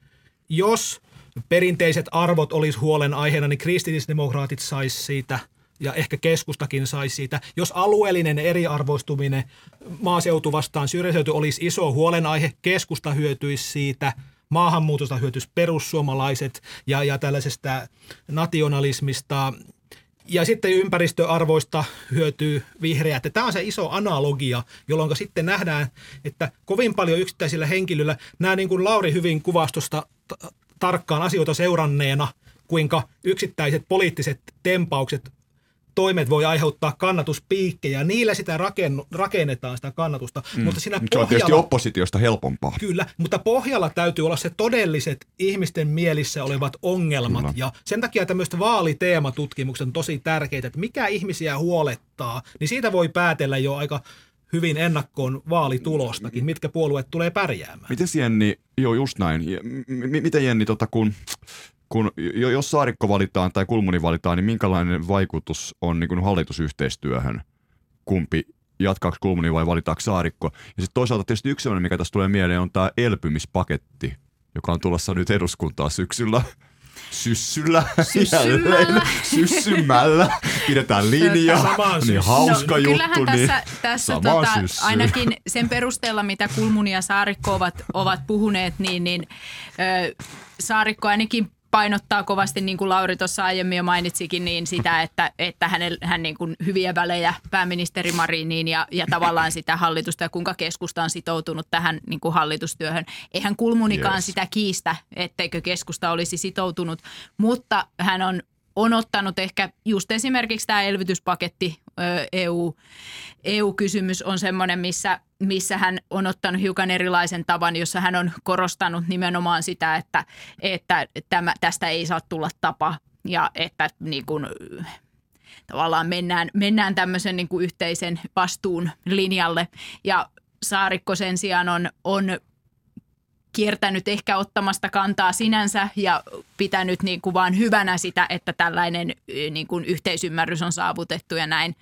Jos perinteiset arvot olisi huolenaiheena, niin kristillisdemokraatit saisi siitä – ja ehkä keskustakin saisi siitä. Jos alueellinen eriarvoistuminen maaseutu vastaan syrjäseutu olisi iso huolenaihe, keskusta hyötyisi siitä, maahanmuutosta hyötyisi perussuomalaiset ja, ja tällaisesta nationalismista ja sitten ympäristöarvoista hyötyy vihreät. Tämä on se iso analogia, jolloin sitten nähdään, että kovin paljon yksittäisillä henkilöillä, nämä niin kuin Lauri hyvin kuvastosta tarkkaan asioita seuranneena, kuinka yksittäiset poliittiset tempaukset toimet voi aiheuttaa kannatuspiikkejä. Niillä sitä rakennu, rakennetaan sitä kannatusta. Mm. Mutta siinä pohjalla, se on tietysti oppositiosta helpompaa. Kyllä, mutta pohjalla täytyy olla se todelliset ihmisten mielissä olevat ongelmat. Kyllä. Ja sen takia tämmöiset vaaliteematutkimukset on tosi tärkeitä, että mikä ihmisiä huolettaa, niin siitä voi päätellä jo aika hyvin ennakkoon vaalitulostakin, mitkä puolueet tulee pärjäämään. Miten Jenni, joo just näin, M- miten Jenni, tota, kun kun, jos Saarikko valitaan tai Kulmuni valitaan, niin minkälainen vaikutus on niin kuin hallitusyhteistyöhön? Kumpi jatkaako Kulmuni vai valitaanko Saarikko? Ja sitten toisaalta tietysti yksi sellainen, mikä tässä tulee mieleen, on tämä elpymispaketti, joka on tulossa nyt eduskuntaa syksyllä. Syssyllä. Syssymällä. Syssymällä. Pidetään linja. Niin hauska no, juttu. Niin tässä, tässä tota, ainakin sen perusteella, mitä Kulmuni ja Saarikko ovat, ovat puhuneet, niin, niin ö, Saarikko ainakin painottaa kovasti, niin kuin Lauri tuossa aiemmin jo mainitsikin, niin sitä, että, että hänel, hän niin kuin hyviä välejä pääministeri Mariniin ja, ja tavallaan sitä hallitusta ja kuinka keskusta on sitoutunut tähän niin kuin hallitustyöhön. Eihän Kulmunikaan yes. sitä kiistä, etteikö keskusta olisi sitoutunut, mutta hän on on ottanut ehkä just esimerkiksi tämä elvytyspaketti, EU, EU-kysymys on semmoinen, missä, missä hän on ottanut hiukan erilaisen tavan, jossa hän on korostanut nimenomaan sitä, että, että tämä, tästä ei saa tulla tapa ja että niin kuin, tavallaan mennään, mennään tämmöisen niin kuin yhteisen vastuun linjalle. Ja Saarikko sen sijaan on, on kiertänyt ehkä ottamasta kantaa sinänsä ja pitänyt niin kuin vaan hyvänä sitä, että tällainen niin kuin yhteisymmärrys on saavutettu ja näin.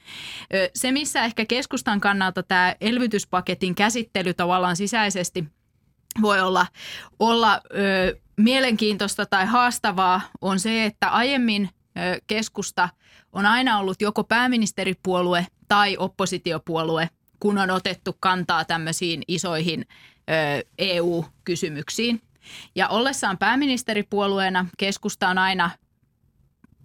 Se, missä ehkä keskustan kannalta tämä elvytyspaketin käsittely tavallaan sisäisesti voi olla, olla ö, mielenkiintoista tai haastavaa, on se, että aiemmin keskusta on aina ollut joko pääministeripuolue tai oppositiopuolue, kun on otettu kantaa tämmöisiin isoihin EU-kysymyksiin. Ja ollessaan pääministeripuolueena keskusta on aina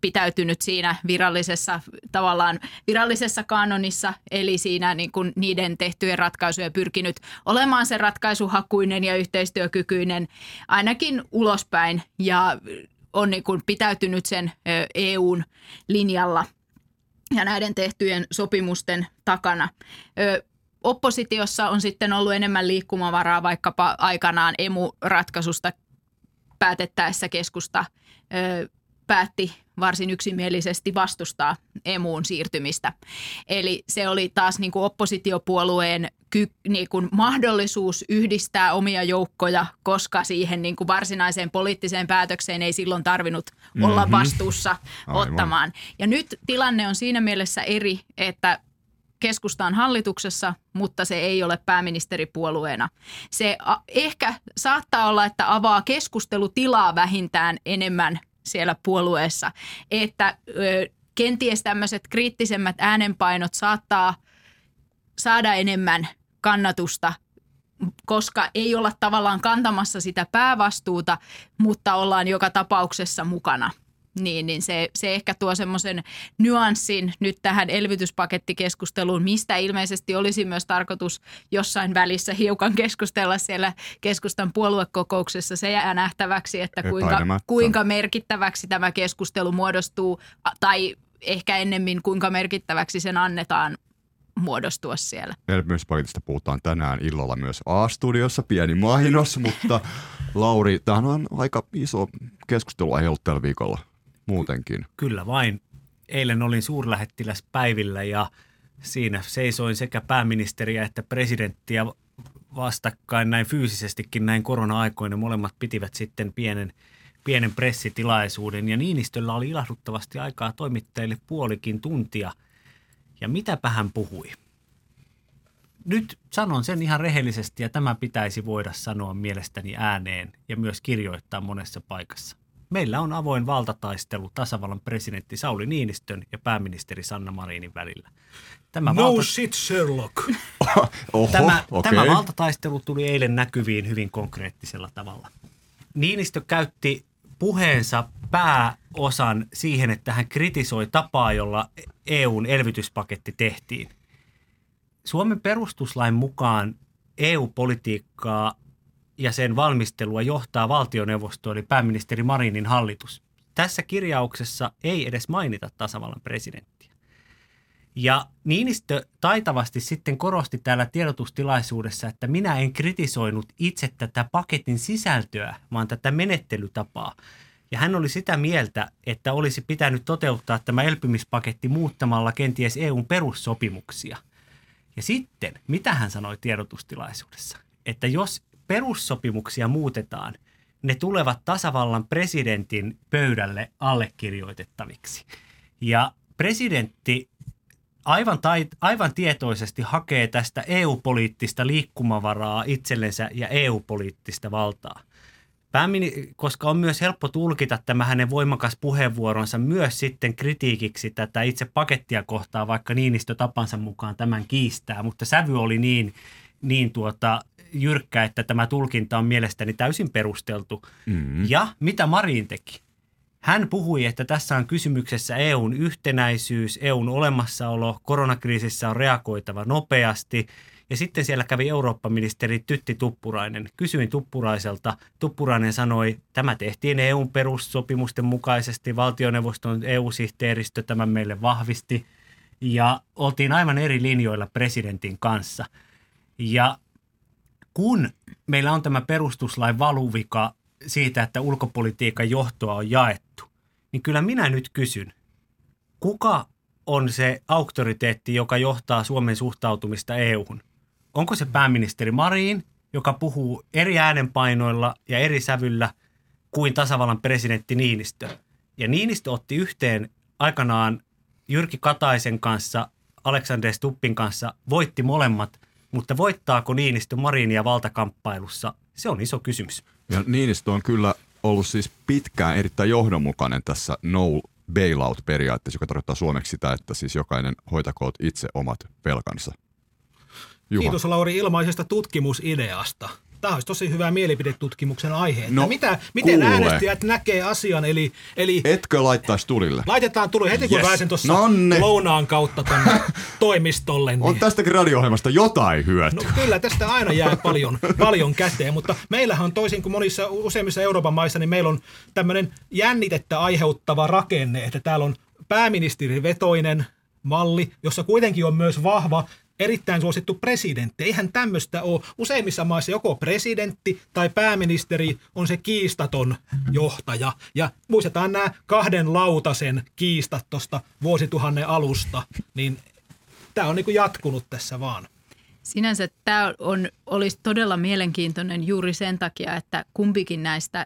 pitäytynyt siinä virallisessa tavallaan virallisessa kanonissa, eli siinä niin kuin niiden tehtyjen ratkaisuja pyrkinyt olemaan se ratkaisuhakuinen ja yhteistyökykyinen ainakin ulospäin ja on niin kuin pitäytynyt sen EUn linjalla ja näiden tehtyjen sopimusten takana. Oppositiossa on sitten ollut enemmän liikkumavaraa vaikkapa aikanaan emu-ratkaisusta päätettäessä keskusta ö, päätti varsin yksimielisesti vastustaa emuun siirtymistä. Eli se oli taas niin kuin oppositiopuolueen ky, niin kuin mahdollisuus yhdistää omia joukkoja, koska siihen niin kuin varsinaiseen poliittiseen päätökseen ei silloin tarvinnut olla mm-hmm. vastuussa Aivan. ottamaan. Ja nyt tilanne on siinä mielessä eri, että keskusta on hallituksessa, mutta se ei ole pääministeripuolueena. Se ehkä saattaa olla, että avaa keskustelutilaa vähintään enemmän siellä puolueessa, että ö, kenties tämmöiset kriittisemmät äänenpainot saattaa saada enemmän kannatusta koska ei olla tavallaan kantamassa sitä päävastuuta, mutta ollaan joka tapauksessa mukana – niin, niin se, se ehkä tuo semmoisen nyanssin nyt tähän elvytyspakettikeskusteluun, mistä ilmeisesti olisi myös tarkoitus jossain välissä hiukan keskustella siellä keskustan puoluekokouksessa. Se jää nähtäväksi, että kuinka, kuinka merkittäväksi tämä keskustelu muodostuu tai ehkä ennemmin kuinka merkittäväksi sen annetaan muodostua siellä. Elpymispaketista puhutaan tänään illalla myös A-studiossa, pieni mainos, mutta Lauri, tämähän on aika iso keskustelu ollut tällä viikolla muutenkin. Kyllä vain. Eilen olin suurlähettiläs päivillä ja siinä seisoin sekä pääministeriä että presidenttiä vastakkain näin fyysisestikin näin korona-aikoina. Molemmat pitivät sitten pienen, pienen pressitilaisuuden ja Niinistöllä oli ilahduttavasti aikaa toimittajille puolikin tuntia. Ja mitäpä hän puhui? Nyt sanon sen ihan rehellisesti ja tämä pitäisi voida sanoa mielestäni ääneen ja myös kirjoittaa monessa paikassa. Meillä on avoin valtataistelu tasavallan presidentti Sauli Niinistön ja pääministeri Sanna Marinin välillä. Tämä no valta... shit, Sherlock. Oho, tämä, okay. tämä valtataistelu tuli eilen näkyviin hyvin konkreettisella tavalla. Niinistö käytti puheensa pääosan siihen, että hän kritisoi tapaa, jolla EUn elvytyspaketti tehtiin. Suomen perustuslain mukaan EU-politiikkaa ja sen valmistelua johtaa valtioneuvosto eli pääministeri Marinin hallitus. Tässä kirjauksessa ei edes mainita tasavallan presidenttiä. Ja Niinistö taitavasti sitten korosti täällä tiedotustilaisuudessa, että minä en kritisoinut itse tätä paketin sisältöä, vaan tätä menettelytapaa. Ja hän oli sitä mieltä, että olisi pitänyt toteuttaa tämä elpymispaketti muuttamalla kenties EUn perussopimuksia. Ja sitten, mitä hän sanoi tiedotustilaisuudessa? Että jos perussopimuksia muutetaan, ne tulevat tasavallan presidentin pöydälle allekirjoitettaviksi. Ja presidentti aivan, tait, aivan tietoisesti hakee tästä EU-poliittista liikkumavaraa itsellensä ja EU-poliittista valtaa. Päämini, koska on myös helppo tulkita tämä hänen voimakas puheenvuoronsa myös sitten kritiikiksi tätä itse pakettia kohtaa, vaikka Niinistö tapansa mukaan tämän kiistää, mutta sävy oli niin, niin tuota, jyrkkä, että tämä tulkinta on mielestäni täysin perusteltu. Mm-hmm. Ja mitä Marin teki? Hän puhui, että tässä on kysymyksessä EUn yhtenäisyys, EUn olemassaolo, koronakriisissä on reagoitava nopeasti. Ja sitten siellä kävi Eurooppa-ministeri Tytti Tuppurainen. Kysyin Tuppuraiselta. Tuppurainen sanoi, tämä tehtiin EUn perussopimusten mukaisesti, valtioneuvoston EU-sihteeristö tämän meille vahvisti. Ja oltiin aivan eri linjoilla presidentin kanssa. Ja kun meillä on tämä perustuslain valuvika siitä, että ulkopolitiikan johtoa on jaettu, niin kyllä minä nyt kysyn, kuka on se auktoriteetti, joka johtaa Suomen suhtautumista EUhun? Onko se pääministeri Marin joka puhuu eri äänenpainoilla ja eri sävyllä kuin tasavallan presidentti Niinistö. Ja Niinistö otti yhteen aikanaan Jyrki Kataisen kanssa, Alexander Stuppin kanssa, voitti molemmat, mutta voittaako Niinistö Marinia valtakamppailussa? Se on iso kysymys. Ja Niinistö on kyllä ollut siis pitkään erittäin johdonmukainen tässä no bailout-periaatteessa, joka tarkoittaa suomeksi sitä, että siis jokainen hoitakoot itse omat velkansa. Juha. Kiitos Lauri ilmaisesta tutkimusideasta. Tämä olisi tosi hyvä mielipidetutkimuksen aihe. No, mitä, miten kuule. äänestäjät näkee asian? Eli, eli Etkö laittaisi tulille? Laitetaan tulille heti kun yes. pääsen tuossa lounaan kautta tuonne toimistolle. Niin... On tästäkin radio-ohjelmasta jotain hyötyä. No, kyllä, tästä aina jää paljon, paljon käteen, mutta meillähän on toisin kuin monissa useimmissa Euroopan maissa, niin meillä on tämmöinen jännitettä aiheuttava rakenne, että täällä on pääministerivetoinen malli, jossa kuitenkin on myös vahva erittäin suosittu presidentti. Eihän tämmöistä ole. Useimmissa maissa joko presidentti tai pääministeri on se kiistaton johtaja. Ja muistetaan nämä kahden lautasen kiistat tuosta vuosituhannen alusta, niin tämä on niin jatkunut tässä vaan. Sinänsä tämä on, olisi todella mielenkiintoinen juuri sen takia, että kumpikin näistä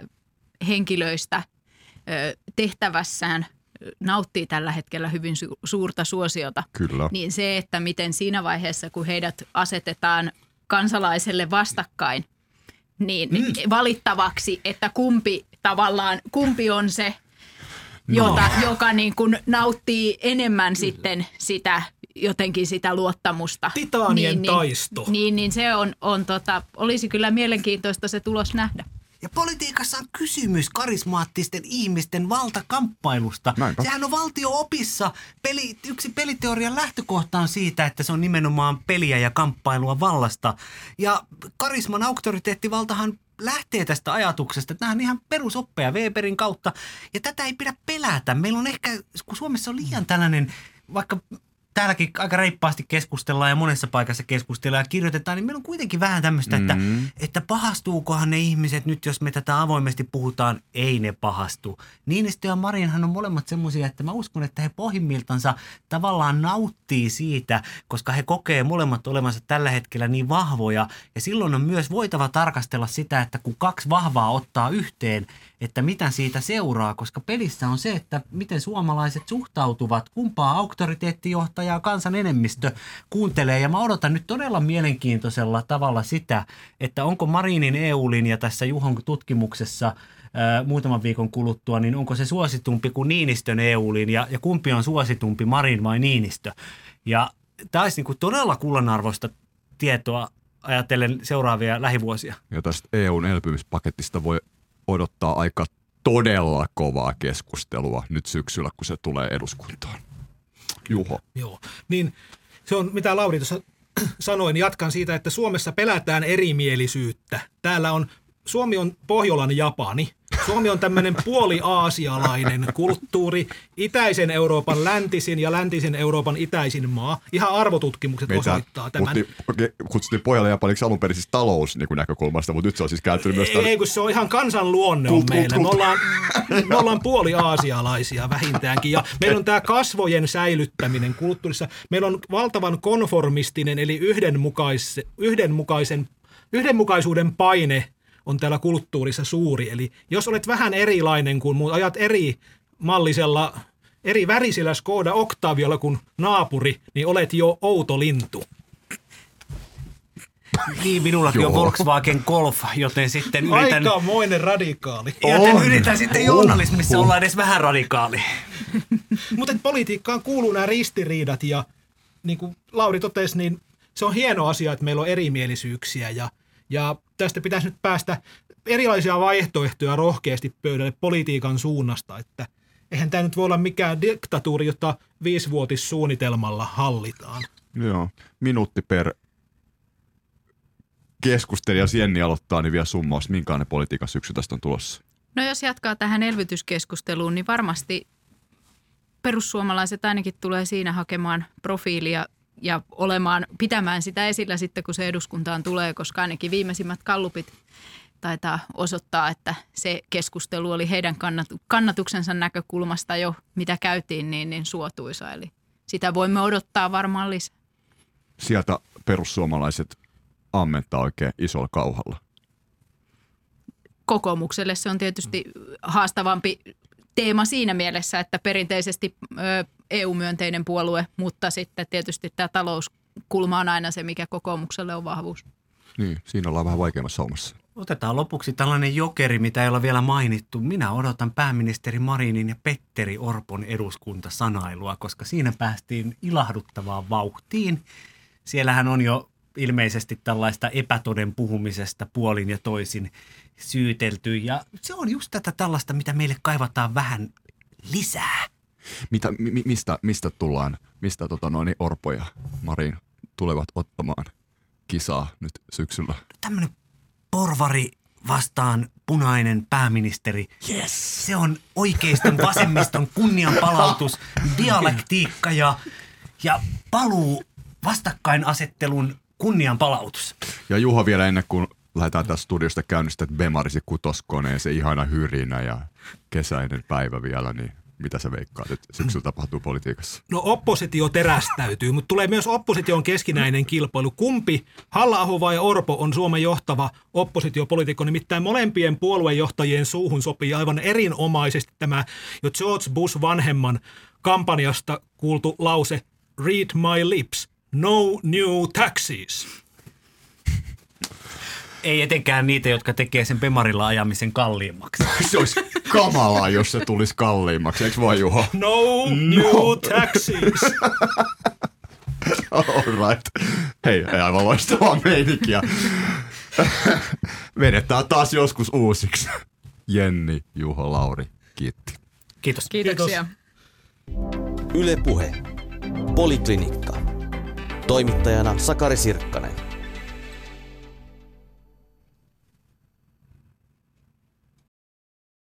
henkilöistä tehtävässään – nauttii tällä hetkellä hyvin su- suurta suosiota. Kyllä. Niin se, että miten siinä vaiheessa, kun heidät asetetaan kansalaiselle vastakkain, niin mm. valittavaksi, että kumpi tavallaan, kumpi on se, jota, no. joka niin kuin nauttii enemmän Kyllä. sitten sitä jotenkin sitä luottamusta. Titaanien niin, taisto. Niin, niin, niin se on, on tota, olisi kyllä mielenkiintoista se tulos nähdä. Ja politiikassa on kysymys karismaattisten ihmisten valtakamppailusta. Näinpä. Sehän on valtio-opissa. Peli, yksi peliteorian lähtökohta on siitä, että se on nimenomaan peliä ja kamppailua vallasta. Ja karisman auktoriteettivaltahan lähtee tästä ajatuksesta, että nämä on ihan perusoppeja Weberin kautta. Ja tätä ei pidä pelätä. Meillä on ehkä, kun Suomessa on liian tällainen, vaikka täälläkin aika reippaasti keskustellaan ja monessa paikassa keskustellaan ja kirjoitetaan, niin meillä on kuitenkin vähän tämmöistä, että, mm. että pahastuukohan ne ihmiset nyt, jos me tätä avoimesti puhutaan, ei ne pahastu. Niinistö ja Marinhan on molemmat semmoisia, että mä uskon, että he pohjimmiltansa tavallaan nauttii siitä, koska he kokee molemmat olevansa tällä hetkellä niin vahvoja. Ja silloin on myös voitava tarkastella sitä, että kun kaksi vahvaa ottaa yhteen, että mitä siitä seuraa, koska pelissä on se, että miten suomalaiset suhtautuvat, kumpaa auktoriteettijohtajaa kansan enemmistö kuuntelee. Ja mä odotan nyt todella mielenkiintoisella tavalla sitä, että onko Marinin EU-linja tässä Juhon tutkimuksessa ää, muutaman viikon kuluttua, niin onko se suositumpi kuin Niinistön EU-linja ja kumpi on suositumpi, Marin vai Niinistö. Ja tämä olisi niin kuin todella kullanarvoista tietoa ajatellen seuraavia lähivuosia. Ja tästä EUn elpymispaketista voi odottaa aika todella kovaa keskustelua nyt syksyllä, kun se tulee eduskuntaan. Juho. Joo, niin se on mitä Lauri tuossa sanoin, jatkan siitä, että Suomessa pelätään erimielisyyttä. Täällä on, Suomi on Pohjolan Japani – Suomi on tämmöinen puoli-aasialainen kulttuuri, itäisen Euroopan läntisin ja läntisen Euroopan itäisin maa. Ihan arvotutkimukset Meitä osoittaa tämän. kutsuttiin pojalle japaniksi alun perin siis talous niin näkökulmasta, mutta nyt se on siis kääntynyt myös... Ei, kun se on ihan kansan luonne kult, on meille. Kult, me ollaan, me ollaan puoli-aasialaisia vähintäänkin. Ja meillä on tämä kasvojen säilyttäminen kulttuurissa. Meillä on valtavan konformistinen, eli yhdenmukais, yhdenmukaisen, yhdenmukaisuuden paine – on täällä kulttuurissa suuri. Eli jos olet vähän erilainen kuin muut, ajat eri mallisella, eri värisellä Skoda Octavialla kuin naapuri, niin olet jo outo lintu. Niin, minullakin Joo. on Volkswagen Golf, joten sitten yritän... Aikamoinen radikaali. Joten on. yritän sitten journalismissa olla edes vähän radikaali. Mutta politiikkaan kuuluu nämä ristiriidat ja niin kuin Lauri totesi, niin se on hieno asia, että meillä on erimielisyyksiä ja – ja tästä pitäisi nyt päästä erilaisia vaihtoehtoja rohkeasti pöydälle politiikan suunnasta, että eihän tämä nyt voi olla mikään diktatuuri, jota viisivuotissuunnitelmalla hallitaan. Joo, minuutti per keskustelija Sienni aloittaa, niin vielä summaus, minkälainen politiikan syksy tästä on tulossa? No jos jatkaa tähän elvytyskeskusteluun, niin varmasti perussuomalaiset ainakin tulee siinä hakemaan profiilia ja olemaan, pitämään sitä esillä sitten, kun se eduskuntaan tulee, koska ainakin viimeisimmät kallupit taitaa osoittaa, että se keskustelu oli heidän kannatuksensa näkökulmasta jo, mitä käytiin, niin, niin suotuisa. Eli sitä voimme odottaa varmaan lisää. Sieltä perussuomalaiset ammentaa oikein isolla kauhalla. Kokoomukselle se on tietysti haastavampi teema siinä mielessä, että perinteisesti EU-myönteinen puolue, mutta sitten tietysti tämä talouskulma on aina se, mikä kokoomukselle on vahvuus. Niin, siinä ollaan vähän vaikeammassa hommassa. Otetaan lopuksi tällainen jokeri, mitä ei ole vielä mainittu. Minä odotan pääministeri Marinin ja Petteri Orpon eduskuntasanailua, koska siinä päästiin ilahduttavaan vauhtiin. Siellähän on jo ilmeisesti tällaista epätoden puhumisesta puolin ja toisin syytelty. Ja se on just tätä tällaista, mitä meille kaivataan vähän lisää. Mitä, mi, mistä, mistä tullaan, mistä tota noin, Orpo ja Marin tulevat ottamaan kisaa nyt syksyllä? Tämmöinen porvari vastaan punainen pääministeri. Yes. Se on oikeiston vasemmiston kunnianpalautus, dialektiikka ja, ja paluu vastakkainasettelun kunnianpalautus. Ja Juha vielä ennen kuin lähdetään tästä studiosta käynnistä, että Bemarisi kutoskoneen, se ihana hyrinä ja kesäinen päivä vielä, niin mitä sä veikkaat, että syksyllä tapahtuu politiikassa? No oppositio terästäytyy, mutta tulee myös opposition keskinäinen kilpailu. Kumpi, halla vai Orpo, on Suomen johtava oppositiopolitiikko? Nimittäin molempien puoluejohtajien suuhun sopii aivan erinomaisesti tämä jo George Bush vanhemman kampanjasta kuultu lause Read my lips, no new taxes. Ei etenkään niitä, jotka tekee sen Bemarilla ajamisen kalliimmaksi. Se olisi kamalaa, jos se tulisi kalliimmaksi, eikö vaan Juha? No, new taxes. All right. Hei, ei aivan loistavaa meininkiä. Vedetään taas joskus uusiksi. Jenni, Juho, Lauri, kiitti. Kiitos. Kiitoksia. Yle Puhe. Poliklinikka. Toimittajana Sakari Sirkkanen.